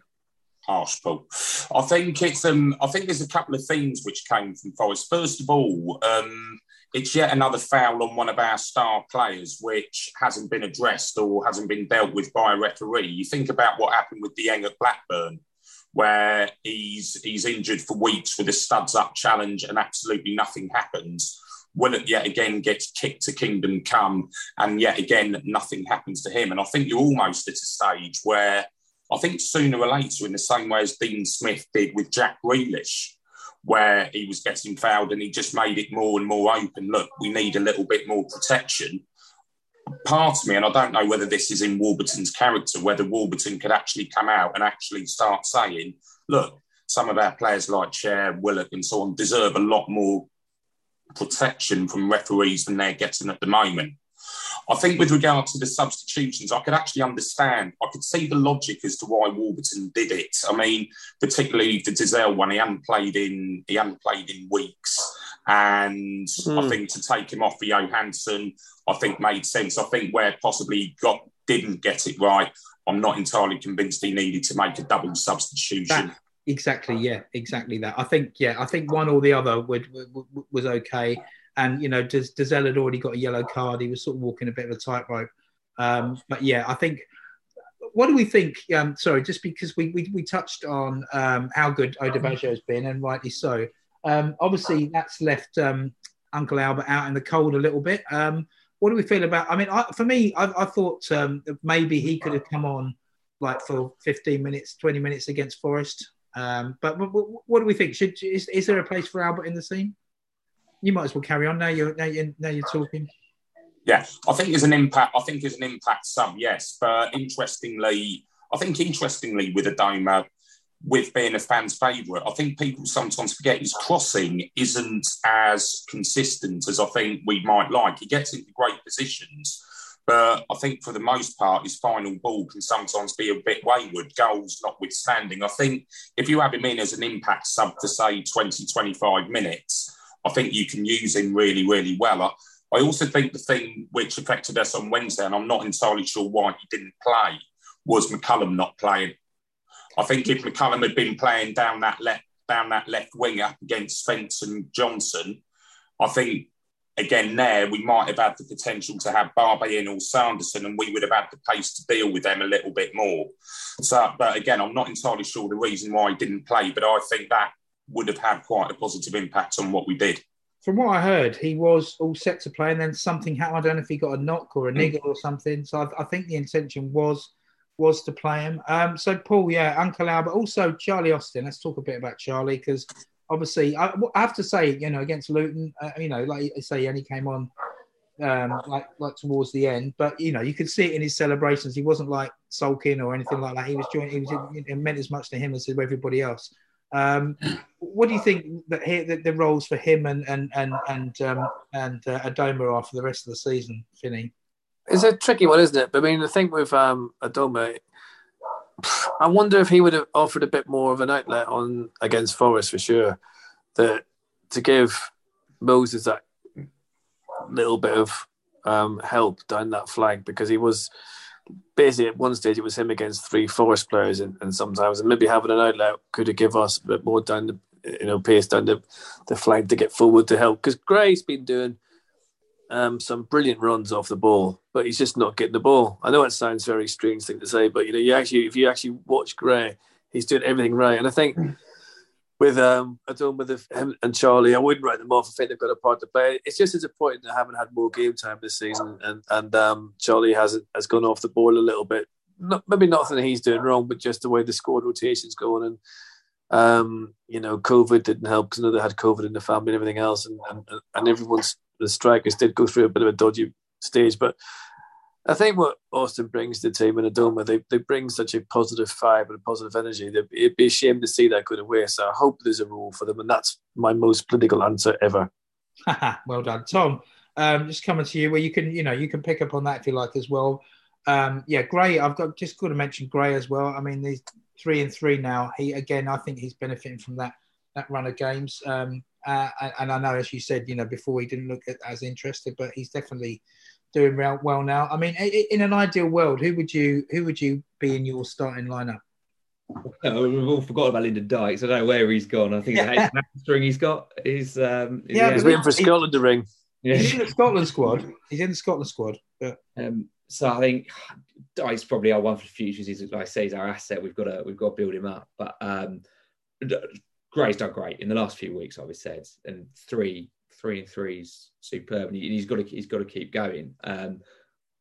harsh, Paul. I think it's um, I think there's a couple of themes which came from Forest. First of all, um, it's yet another foul on one of our star players, which hasn't been addressed or hasn't been dealt with by a referee. You think about what happened with Dieng at Blackburn, where he's he's injured for weeks with a studs up challenge and absolutely nothing happens. Willock yet again gets kicked to kingdom come, and yet again nothing happens to him. And I think you're almost at a stage where I think sooner or later, in the same way as Dean Smith did with Jack Grealish, where he was getting fouled and he just made it more and more open. Look, we need a little bit more protection. Part of me, and I don't know whether this is in Warburton's character, whether Warburton could actually come out and actually start saying, look, some of our players like Chair, Willock, and so on deserve a lot more protection from referees than they're getting at the moment. I think with regard to the substitutions, I could actually understand. I could see the logic as to why Warburton did it. I mean, particularly the Dozzell one, he hadn't played in he hadn't played in weeks, and mm. I hmm. think to take him off for Johansen, I think made sense. I think where possibly got didn't get it right, I'm not entirely convinced he needed to make a double substitution. That, exactly, yeah, exactly that. I think, yeah, I think one or the other would, would, was okay. And you know, Dozzell had already got a yellow card. He was sort of walking a bit of a tightrope. Um, but yeah, I think. What do we think? Um, sorry, just because we we, we touched on um, how good Odubajo has been, and rightly so. Um, obviously, that's left um, Uncle Albert out in the cold a little bit. Um, what do we feel about? I mean, I, for me, I, I thought um, maybe he could have come on like for 15 minutes, 20 minutes against Forest. Um, but, but, but, what do we think? Should is, is there a place for Albert in the team? You might as well carry on now. You're now you're, now you're talking. Yeah, I think there's an impact. I think there's an impact. Some yes, but interestingly, I think interestingly with Adomah, uh, with being a fan's favourite. I think people sometimes forget his crossing isn't as consistent as I think we might like. He gets into great positions, but I think for the most part, his final ball can sometimes be a bit wayward, goals notwithstanding. I think if you have him in as an impact sub for, say, 20, 25 minutes, I think you can use him really, really well. I, I also think the thing which affected us on Wednesday, and I'm not entirely sure why he didn't play, was McCallum not playing. I think if McCallum had been playing down that left down that left wing up against Spence and Johnson, I think again there we might have had the potential to have Barbet in or Sanderson, and we would have had the pace to deal with them a little bit more. So, but again, I'm not entirely sure the reason why he didn't play, but I think that would have had quite a positive impact on what we did. From what I heard, he was all set to play, and then something happened. I don't know if he got a knock or a niggle or something. So I, I think the intention was was to play him. Um, so Paul, yeah, Uncle Al, but also Charlie Austin. Let's talk a bit about Charlie because obviously I, I, have to say, you know, against Luton, uh, you know, like I say, he only came on um, like like towards the end, but you know, you could see it in his celebrations. He wasn't like sulking or anything like that. He was joining. He was it meant as much to him as to everybody else. Um, what do you think that here the, roles for him and and and and um, and uh, Adomah are for the rest of the season, Finney? It's a tricky one, isn't it? But I mean, the thing with um, Adomah, I wonder if he would have offered a bit more of an outlet on against Forest for sure. That to give Moses that little bit of um, help down that flank because he was basically at one stage it was him against three Forest players and, and sometimes and maybe having an outlet could have give us a bit more down the you know pace down the, the flank to get forward to help because Gray's been doing um, some brilliant runs off the ball, but he's just not getting the ball. I know it sounds very strange thing to say, but you know, you actually if you actually watch Gray, he's doing everything right. And I think with um, I don't with him and Charlie, I wouldn't write them off. I think they've got a part to play. It's just disappointing they haven't had more game time this season, and and um, Charlie has has gone off the ball a little bit. Not, maybe nothing he's doing wrong, but just the way the squad rotation's going and. Um, you know, COVID didn't help because another had COVID in the family and everything else, and, and, and everyone's the strikers did go through a bit of a dodgy stage. But I think what Austin brings to the team in Adomah, they, they bring such a positive vibe and a positive energy. That it'd be a shame to see that go away. So I hope there's a rule for them. And that's my most political answer ever. well done. Tom, um, just coming to you where you can, you know, you can pick up on that if you like as well. Um, yeah, Gray, I've got just got to mention Gray as well. I mean, these three and three now. He again, I think he's benefiting from that that run of games. Um, uh, and I know, as you said, you know, before he didn't look as interested, but he's definitely doing well now. I mean, in an ideal world, who would you who would you be in your starting lineup? Oh, we've all forgotten about Lyndon Dykes. I don't know where he's gone. I think yeah. the string he's got is um, yeah, he's waiting for Scotland to ring. Yeah. He's in the Scotland squad. He's in the Scotland squad. But... Um, so I think Dykes probably our one for the future. He's like I say, he's our asset. We've got to we've got to build him up. But um, Gray's done great in the last few weeks, I've said, and three, three and threes superb, and he's got to he's got to keep going. Um,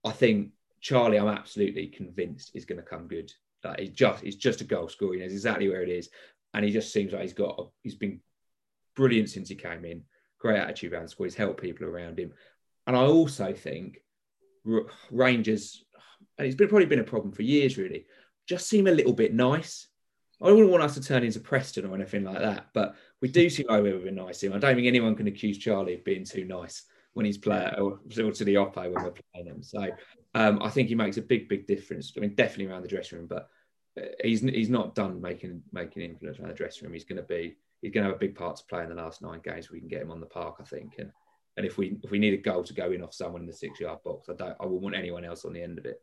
I think Charlie, I'm absolutely convinced is going to come good. Like he's just he's just a goal scorer. He knows exactly where it is, and he just seems like he's got a, he's been brilliant since he came in. Great attitude around the squad. He's helped people around him, and I also think Rangers, and it's been, probably been a problem for years. Really, just seem a little bit nice. I wouldn't want us to turn into Preston or anything like that, but we do seem like we've been nice. I don't think anyone can accuse Charlie of being too nice when he's playing or, or to the oppo when we're playing him. So um, I think he makes a big, big difference. I mean, definitely around the dressing room, but uh, he's he's not done making making influence around the dressing room. He's going to be he's going to have a big part to play in the last nine games. We can get him on the park, I think, and and if we if we need a goal to go in off someone in the six yard box, I don't I wouldn't want anyone else on the end of it.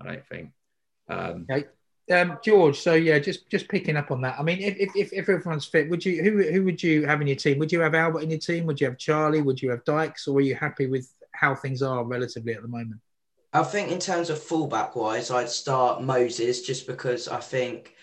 I don't think. Um, Okay. Um, George, so yeah, just just picking up on that. I mean, if, if, if, everyone's fit, would you who who would you have in your team? Would you have Albert in your team? Would you have Charlie? Would you have Dykes? Or were you happy with how things are relatively at the moment? I think in terms of fullback wise, I'd start Moses just because I think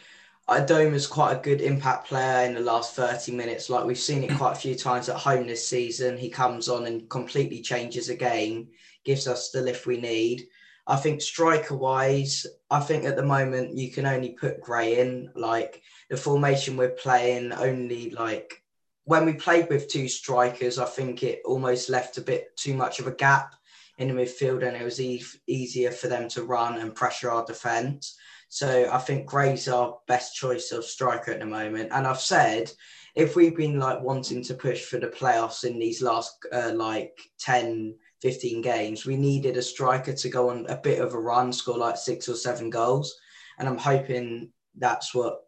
Adomah's quite a good impact player in the last 30 minutes. Like we've seen it quite a few times at home this season. He comes on and completely changes a game, gives us the lift we need. I think striker wise, I think at the moment you can only put Gray in. Like the formation we're playing, only like when we played with two strikers, I think it almost left a bit too much of a gap in the midfield and it was e- easier for them to run and pressure our defence. So I think Gray's our best choice of striker at the moment. And I've said if we've been like wanting to push for the playoffs in these last uh, like 10, 15 games, we needed a striker to go on a bit of a run, score like six or seven goals. And I'm hoping that's what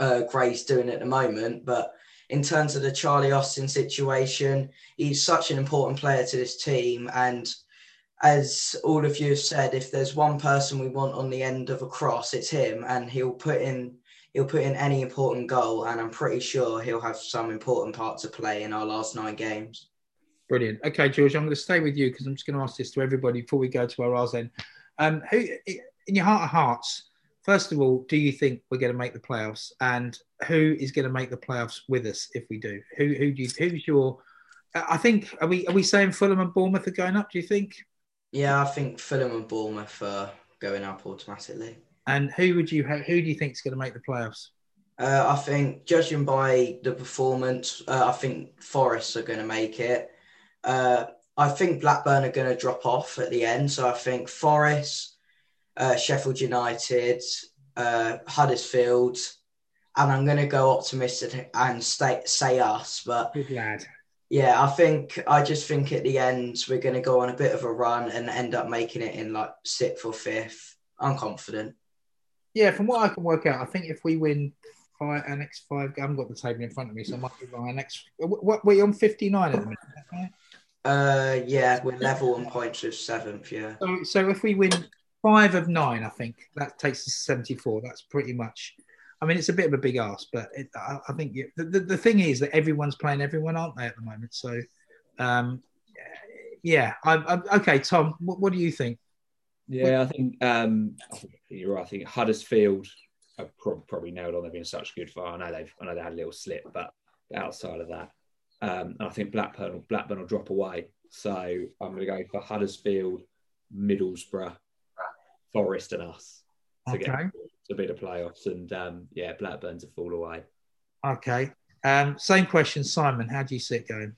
uh, Gray's doing at the moment. But in terms of the Charlie Austin situation, he's such an important player to this team. And as all of you have said, if there's one person we want on the end of a cross, it's him, and he'll put in he'll put in any important goal, and I'm pretty sure he'll have some important part to play in our last nine games. Brilliant. Okay, George, I'm going to stay with you because I'm just going to ask this to everybody before we go to our then. Um, who, in your heart of hearts, first of all, do you think we're going to make the playoffs, and who is going to make the playoffs with us if we do? Who who do you, who's your? I think are we are we saying Fulham and Bournemouth are going up? Do you think? Yeah, I think Fulham and Bournemouth are going up automatically. And who would you have, who do you think is going to make the playoffs? Uh, I think, judging by the performance, uh, I think Forest are going to make it. Uh, I think Blackburn are going to drop off at the end. So I think Forest, uh, Sheffield United, uh, Huddersfield, and I'm going to go optimistic and stay, say us. But Good lad. yeah, I think I just think at the end we're going to go on a bit of a run and end up making it in like sixth or fifth. I'm confident. Yeah, from what I can work out, I think if we win five, our next five, I haven't got the table in front of me, so I might be wrong. Our next, what we're on 59 at the minute. Is that right? Uh, yeah, we're level on points with seventh. Yeah. So, so if we win five of nine, I think that takes us to 74. That's pretty much. I mean, it's a bit of a big ask, but it, I, I think you, the, the the thing is that everyone's playing everyone, aren't they, at the moment? So, um, yeah. I, I, okay, Tom, what, what do you think? Yeah, I think um, you're right. I think Huddersfield are pro- probably nailed on. They've been such good for. I know they've. I know they had a little slip, but outside of that, um, I think Blackburn Blackburn will drop away. So I'm going to go for Huddersfield, Middlesbrough, Forest, and us to Okay. get to be the playoffs. And um, yeah, Blackburn to fall away. Okay. Um, same question, Simon. How do you see it going?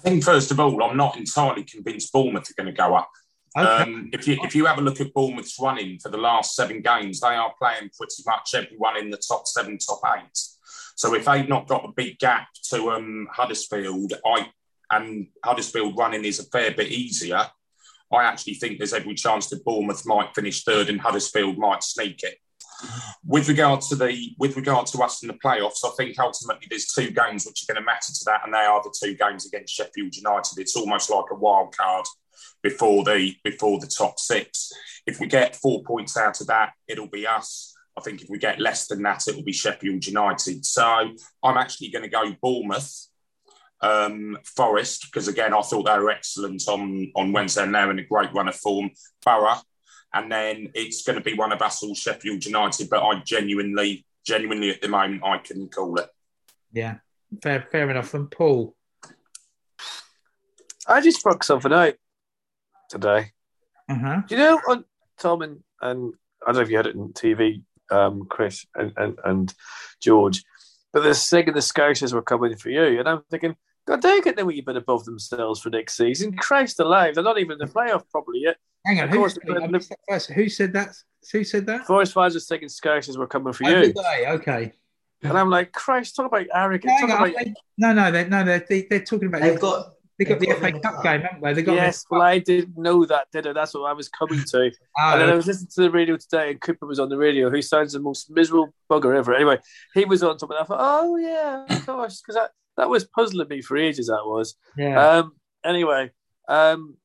I think first of all, I'm not entirely convinced Bournemouth are going to go up. Okay. Um, if you if you have a look at Bournemouth's running for the last seven games, they are playing pretty much everyone in the top seven, top eight. So if they've not got a big gap to um, Huddersfield, I and Huddersfield running is a fair bit easier. I actually think there's every chance that Bournemouth might finish third and Huddersfield might sneak it. With regard to the with regard to us in the playoffs, I think ultimately there's two games which are going to matter to that, and they are the two games against Sheffield United. It's almost like a wild card before the before the top six. If we get four points out of that, it'll be us. I think if we get less than that, it'll be Sheffield United. So I'm actually going to go Bournemouth, um, Forest, because again I thought they were excellent on on Wednesday and they're in a great run of form. Borough, and then it's going to be one of us all Sheffield United. But I genuinely, genuinely at the moment I can call it. Yeah. Fair, fair enough. And Paul. I just worked something out today. Uh-huh. Do you know on Tom and, and I don't know if you had it on TV, um, Chris and, and, and George, but they're saying the Scousers were coming for you, and I'm thinking, God, they get them a wee bit above themselves for next season. Christ alive, they're not even in the playoff probably yet. Hang on. Of Who, course, I missed that first. who said that? Who said that? Forest fans are thinking Scousers were coming for Oh, you, did they? Okay. and I'm like, Christ, talk about arrogant. Hang Talk on. about, No, no, they're, no, they're, they, they're talking about. They've got they got the FA Cup up. game, haven't they? They got yes, well, I didn't know that, did I? That's what I was coming to. Oh, And then I was listening to the radio today, and Cooper was on the radio, who sounds the most miserable bugger ever. Anyway, he was on top, and I thought, oh, yeah, of course, because that, that was puzzling me for ages, that was. yeah. Um, anyway, um,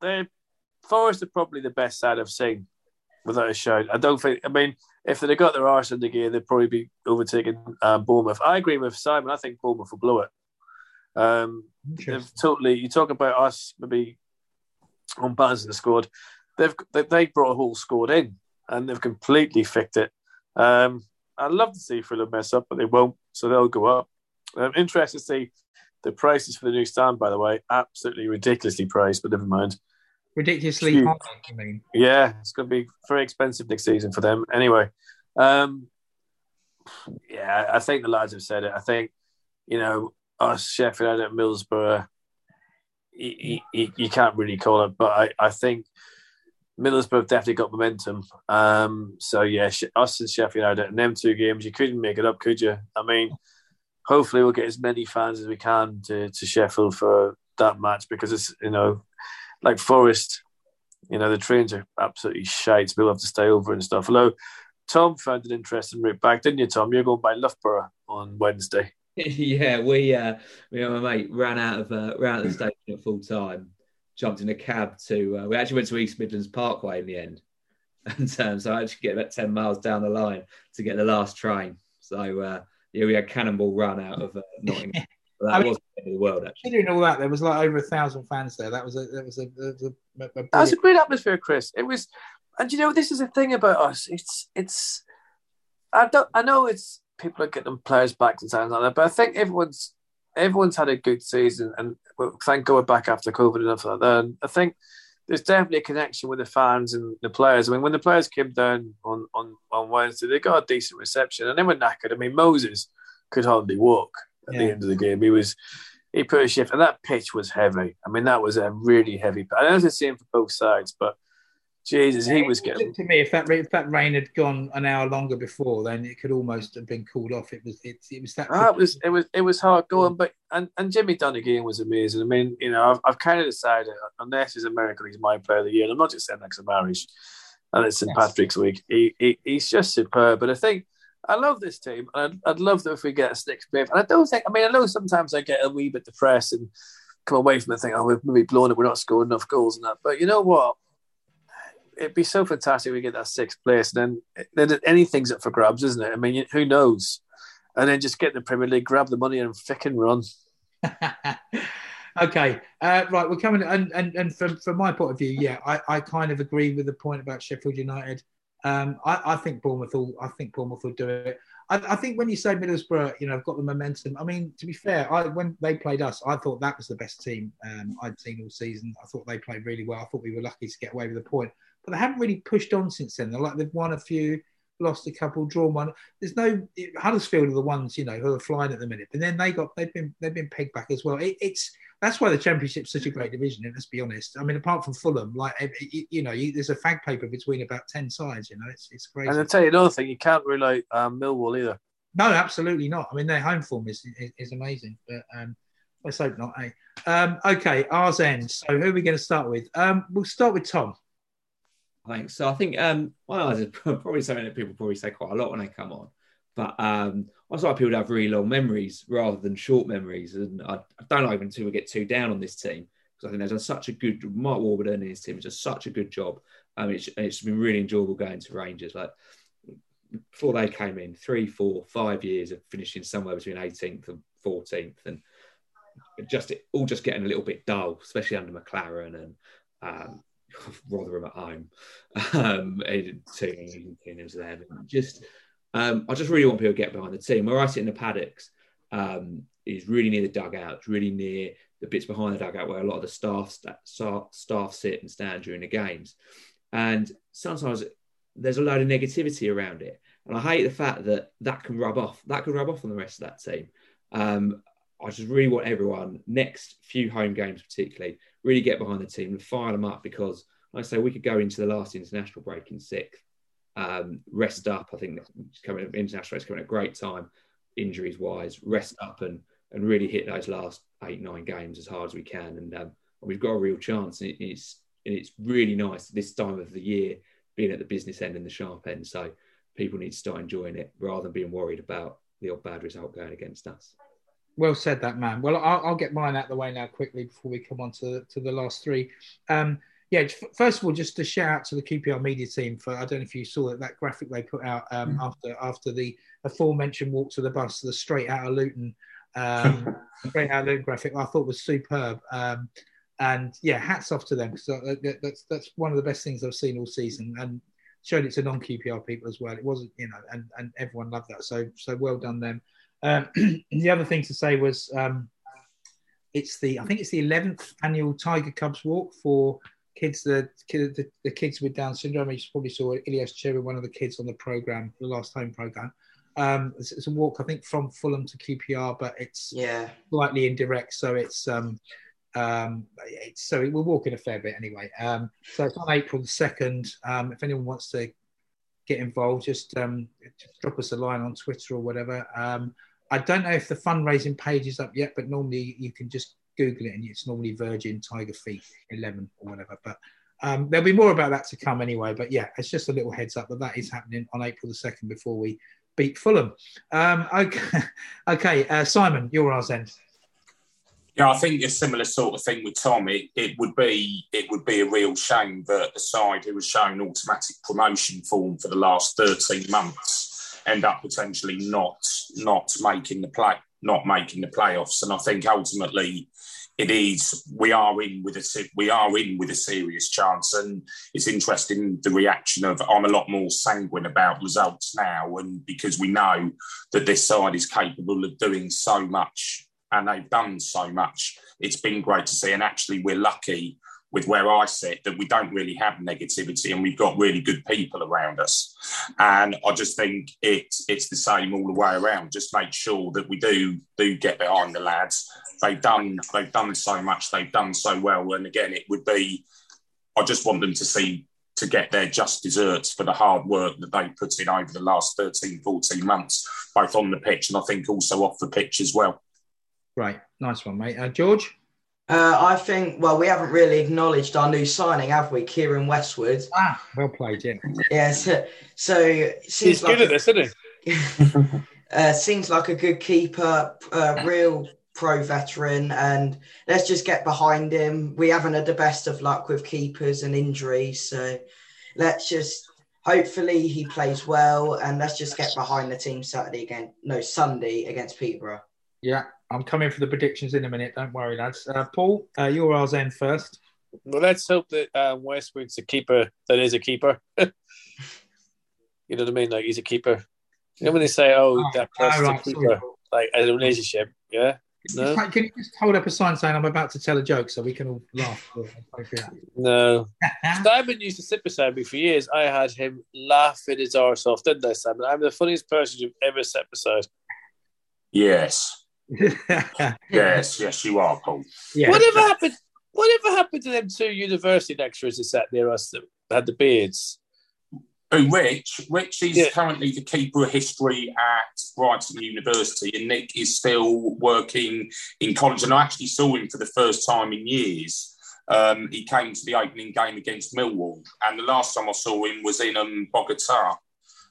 the Forest are probably the best side I've seen. without a shout. I don't think. I mean, if they'd have got their arse in the gear, they'd probably be overtaking um, Bournemouth. I agree with Simon. I think Bournemouth will blow it. Um, they've totally. You talk about us maybe on balance in the squad. They've they, they brought a whole squad in and they've completely fixed it. Um, I'd love to see Fulham mess up, but they won't, so they'll go up. I'm interested to see the prices for the new stand. By the way, absolutely ridiculously priced, but never mind. Ridiculously high, I mean. Yeah, it's going to be very expensive next season for them. Anyway, um, yeah, I think the lads have said it. I think, you know, us Sheffield at Middlesbrough, you, you, you, can't really call it, but I, I think Middlesbrough have definitely got momentum. Um, so, yeah, us and Sheffield United in them two games, you couldn't make it up, could you? I mean, hopefully we'll get as many fans as we can to, to Sheffield for that match because it's, you know, like Forest, you know, the trains are absolutely shite. We'll have to stay over and stuff. Although Tom found an interesting route back, didn't you, Tom? You're going by Loughborough on Wednesday. Yeah, we, uh, me and my mate ran out of uh, ran out of the station at full time, jumped in a cab to. Uh, we actually went to East Midlands Parkway in the end, and um, so I actually get about ten miles down the line to get the last train. So uh, yeah, we had cannonball run out of uh, Nottingham. that I mean, was the, the world actually. Considering all that, there was like over a thousand fans there. That was a that was a, that was a, a, a that was a great atmosphere, Chris. It was, and you know, this is the thing about us. It's it's. I don't. I know it's people are getting players back and things like that, but I think everyone's everyone's had a good season, and thank God we're back after COVID and stuff like that. And I think there's definitely a connection with the fans and the players. I mean, when the players came down on on on Wednesday, they got a decent reception, and they were knackered. I mean, Moses could hardly walk at yeah. the end of the game. He was he put a shift, and that pitch was heavy. I mean, that was a really heavy. Pitch. I know it's the same for both sides, but Jesus, he was good. To me, if that if that rain had gone an hour longer before, then it could almost have been called off. It was it, it was that. Ah, it was it was it was hard going, but and, and Jimmy Dunne again was amazing. I mean, you know, I've, I've kind of decided unless he's American, he's my player of the year. And I'm not just saying that because Irish, and it's St yes. Patrick's week. He, he he's just superb. But I think I love this team, and I'd, I'd love that if we get a sixth fifth. And I don't think. I mean, I know sometimes I get a wee bit depressed and come away from the thing, oh, we've maybe blown it. We're not scoring enough goals and that. But you know what? It'd be so fantastic if we get that sixth place, then, then anything's up for grabs, isn't it? I mean, who knows? And then just get the Premier League, grab the money, and fucking run. okay, uh, right. We're coming, and and, and from, from my point of view, yeah, I, I kind of agree with the point about Sheffield United. Um, I, I, think Bournemouth will. I think Bournemouth will do it. I, I, think when you say Middlesbrough, you know, have got the momentum. I mean, to be fair, I, when they played us, I thought that was the best team um, I'd seen all season. I thought they played really well. I thought we were lucky to get away with a point, but they haven't really pushed on since then. They're like they've won a few, lost a couple, drawn one. There's no Huddersfield are the ones you know who are flying at the minute, but then they got they've been they've been pegged back as well. It, it's that's why the championship's such a great division. And Let's be honest. I mean, apart from Fulham, like you know, you, there's a fag paper between about ten sides. You know, it's it's crazy. And I'll tell you another thing: you can't rely um, Millwall either. No, absolutely not. I mean, their home form is is, is amazing, but um, let's hope not. Eh? Um, okay, ours ends. So who are we going to start with? Um, we'll start with Tom. Thanks. So I think um, well, is probably something that people probably say quite a lot when they come on. But um, I like people have really long memories rather than short memories. And I, I don't like when people get too down on this team because I think they've done such a good Mark Warburton and his team has done such a good job. Um, it's, it's been really enjoyable going to Rangers. Like before they came in, three, four, five years of finishing somewhere between 18th and 14th, and just all just getting a little bit dull, especially under McClaren and um, Rotherham at home, um, teams there. Just um, I just really want people to get behind the team. Where I sit in the paddocks um, is really near the dugouts, really near the bits behind the dugout where a lot of the staff st- staff sit and stand during the games. And sometimes there's a load of negativity around it, and I hate the fact that that can rub off. That can rub off on the rest of that team. Um, I just really want everyone next few home games, particularly, really get behind the team and fire them up because, like I say, we could go into the last international break in sixth um, rest up. I think coming international is coming at a great time, injuries wise. Rest up and and really hit those last eight nine games as hard as we can, and um, we've got a real chance. And it's and it's really nice this time of the year being at the business end and the sharp end. So people need to start enjoying it rather than being worried about the odd bad result going against us. Well said, that man. Well, I'll, I'll, get mine out of the way now quickly before we come on to, to the last three. Um, yeah, first of all, just a shout out to the QPR media team for I don't know if you saw it, that graphic they put out um, after after the aforementioned walk to the bus, the straight out of Luton, um, straight out of Luton graphic. I thought was superb. Um, and yeah, hats off to them because that's that's one of the best things I've seen all season, and showed it to non QPR people as well. It wasn't, you know, and and everyone loved that. So so well done them. Um, the other thing to say was um, it's the I think it's the 11th annual Tiger Cubs walk for kids the, the, the kids with Down syndrome. You probably saw Ilias Cherry, one of the kids on the program, the last home program. Um, it's, it's, a walk, I think, from Fulham to QPR, but it's yeah slightly indirect. So it's um, um, it's, so we're walking a fair bit anyway. Um, so it's on April the second. Um, if anyone wants to get involved, just, um, just drop us a line on Twitter or whatever. Um, I don't know if the fundraising page is up yet, but normally you can just Google it and it's normally Virgin Tiger Feet 11 or whatever. But um, there'll be more about that to come anyway. But yeah, it's just a little heads up that that is happening on April the 2nd before we beat Fulham. Um, okay, okay uh, Simon, you're ours end. Yeah, I think a similar sort of thing with Tom. It, it would be it would be a real shame that the side who was shown automatic promotion form for the last thirteen months end up potentially not not making the play not making the playoffs. And I think ultimately it is we are in with a we are in with a serious chance. And it's interesting the reaction of I'm a lot more sanguine about results now, and because we know that this side is capable of doing so much and they've done so much. It's been great to see, and actually, we're lucky with where I sit that we don't really have negativity and we've got really good people around us. And I just think it's it's the same all the way around. Just make sure that we do do get behind the lads. They've done they've done so much, they've done so well. And again, it would be I just want them to see to get their just desserts for the hard work that they put in over the last 13, 14 months, both on the pitch and I think also off the pitch as well. Right, nice one, mate. Uh, George? Uh, I think, well, we haven't really acknowledged our new signing, have we? Keiren Westwood. Ah, well played, yeah. Yeah, so, so he's like good at this, isn't he? uh, seems like a good keeper, uh, real pro veteran, and let's just get behind him. We haven't had the best of luck with keepers and injuries, so let's just hopefully he plays well, and let's just get behind the team Saturday again. No, Sunday against Peterborough. Yeah, I'm coming for the predictions in a minute. Don't worry, lads. Uh, Paul, uh, you're ours end first. Well, let's hope that um, Westwood's a keeper that is a keeper. you know what I mean? Like he's a keeper. You know when they say, "Oh, oh that person's oh, right, a keeper," sorry. like a relationship. Yeah. No? Can you just hold up a sign saying I'm about to tell a joke so we can all laugh? no. Simon used to sit beside me for years. I had him laughing his arse off, didn't I, Simon? I'm the funniest person you've ever sat beside. Yes. yes, yes, you are, Paul. Yeah. Whatever happened? Whatever happened to them two university lecturers that sat near us that had the beards? Oh, Rich. Rich is yeah. currently the keeper of history at Brighton University, and Nick is still working in college. And I actually saw him for the first time in years. Um, he came to the opening game against Millwall, and the last time I saw him was in um, Bogota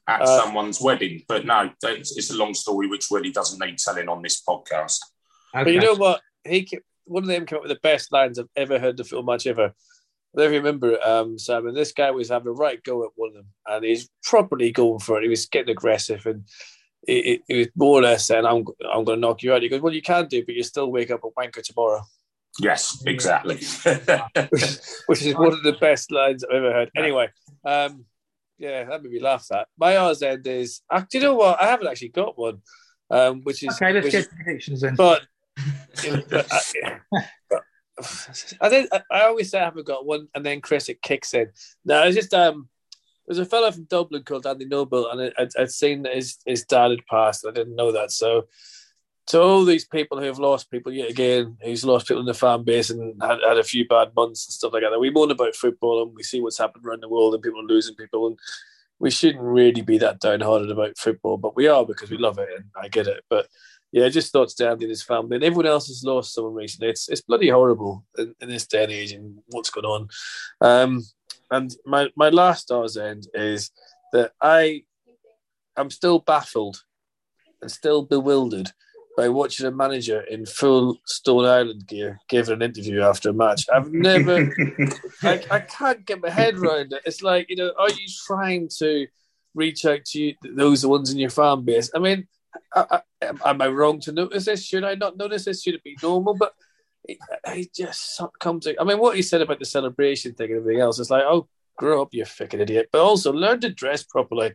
at uh, someone's wedding. But no, it's, it's, a long story which really doesn't need telling on this podcast. Okay. But you know what? He one of them came up with the best lines I've ever heard the film match ever. I don't remember it, um, Simon. This guy was having a right go at one of them, and he's properly going for it. He was getting aggressive, and he, he was more or less saying, "I'm, I'm going to knock you out." He goes, "Well, you can do, but you still wake up a wanker tomorrow." Yes, exactly. Which is one of the best lines I've ever heard. Anyway, um, yeah, that made me laugh. That my R's end is. Uh, do you know what? I haven't actually got one, um, which is okay. Let's get predictions then. But, but, I, but I, think, I always say I haven't got one, and then Chris it kicks in. No, it's just um, there's a fellow from Dublin called Andy Noble, and I, would seen that his his dad had passed. I didn't know that, so to all these people who have lost people yet again, who's lost people in the fan base and had, had a few bad months and stuff like that. We moan about football and we see what's happened around the world and people are losing people and we shouldn't really be that downhearted about football, but we are because we love it and I get it. But yeah, just thoughts down to his family and everyone else has lost someone recently. It's it's bloody horrible in, in this day and age and what's going on. Um, and my my last star's end is that I I'm still baffled and still bewildered by watching a manager in full Stone Island gear give an interview after a match. I've never, I, I can't get my head around it. It's like, you know, are you trying to reach out to you, those ones in your fan base? I mean, I, I, am I wrong to notice this? Should I not notice this? Should it be normal? But it, it just comes. To, I mean, what he said about the celebration thing and everything else, it's like, oh, grow up, you fucking idiot. But also learn to dress properly.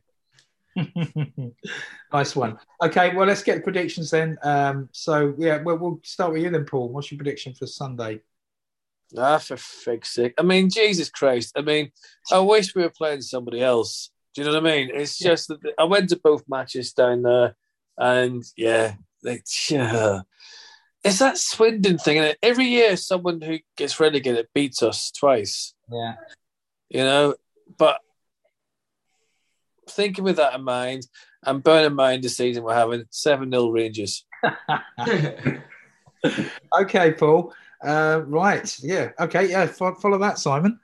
nice one. Okay, well, let's get predictions then. Um, so yeah, we'll, we'll start with you then, Paul. What's your prediction for Sunday? Ah, for fig's sake! I mean, Jesus Christ! I mean, I wish we were playing somebody else. Do you know what I mean? It's yeah. just that I went to both matches down there, and yeah, like, yeah. It's that Swindon thing, and every year someone who gets relegated beats us twice. Yeah, you know, but thinking with that in mind, and bearing in mind the season we're having, 7 0 Rangers. okay, Paul. Uh, right. Yeah. Okay. Yeah. follow that, Simon.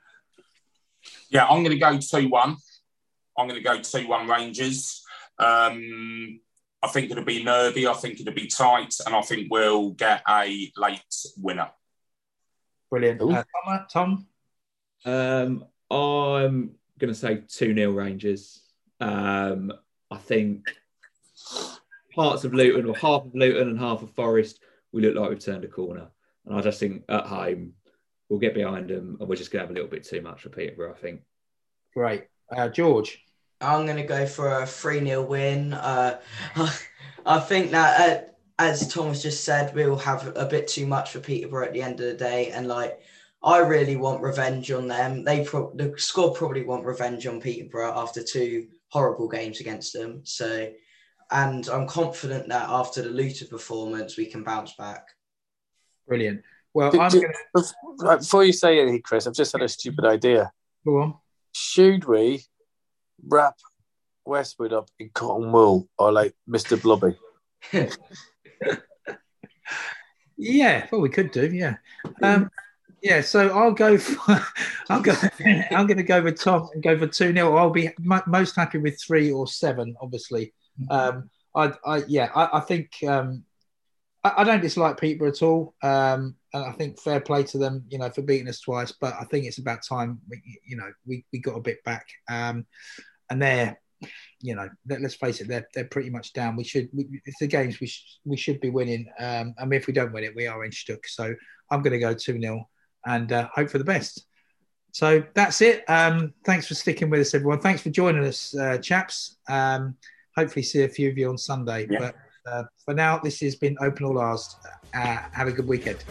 Yeah, I'm going to go 2 1. I'm going to go 2 1 Rangers. Um, I think it'll be nervy. I think it'll be tight. And I think we'll get a late winner. Brilliant. Uh, Tom? Um, I'm going to say 2 0 Rangers. Um, I think parts of Luton, or half of Luton and half of Forest, we look like we've turned a corner. And I just think at home, we'll get behind them and we're just going to have a little bit too much for Peterborough, I think. Great. Uh, George? I'm going to go for a 3 0 win. Uh, I think that, uh, as Thomas just said, we'll have a bit too much for Peterborough at the end of the day. And like, I really want revenge on them. They pro- the squad probably want revenge on Peterborough after two horrible games against them. So, and I'm confident that after the Luton performance, we can bounce back. Brilliant. Well, do, I'm do, gonna... before you say anything, Chris, I've just had a stupid idea. Go on. Should we wrap Westwood up in cotton wool or like Mr. Blobby? yeah, well, we could do. Yeah. Um, yeah, so I'll go. For, I'll go. I'm going to go with Tom and go for two 0 I'll be m- most happy with three or seven. Obviously, um, I, I, yeah, I, I think um, I, I, don't dislike Peter at all, um, and I think fair play to them, you know, for beating us twice. But I think it's about time, we, you know, we, we got a bit back, um, and they're, you know, let's face it, they're they're pretty much down. We should, we, it's the games we sh- we should be winning. Um, I mean, if we don't win it, we are in stuck. So I'm going to go two 0 and uh, hope for the best. So that's it. Um, thanks for sticking with us, everyone. Thanks for joining us, uh, chaps. Um, hopefully, see a few of you on Sunday. Yeah. But uh, for now, this has been Open All Ours. Uh, have a good weekend.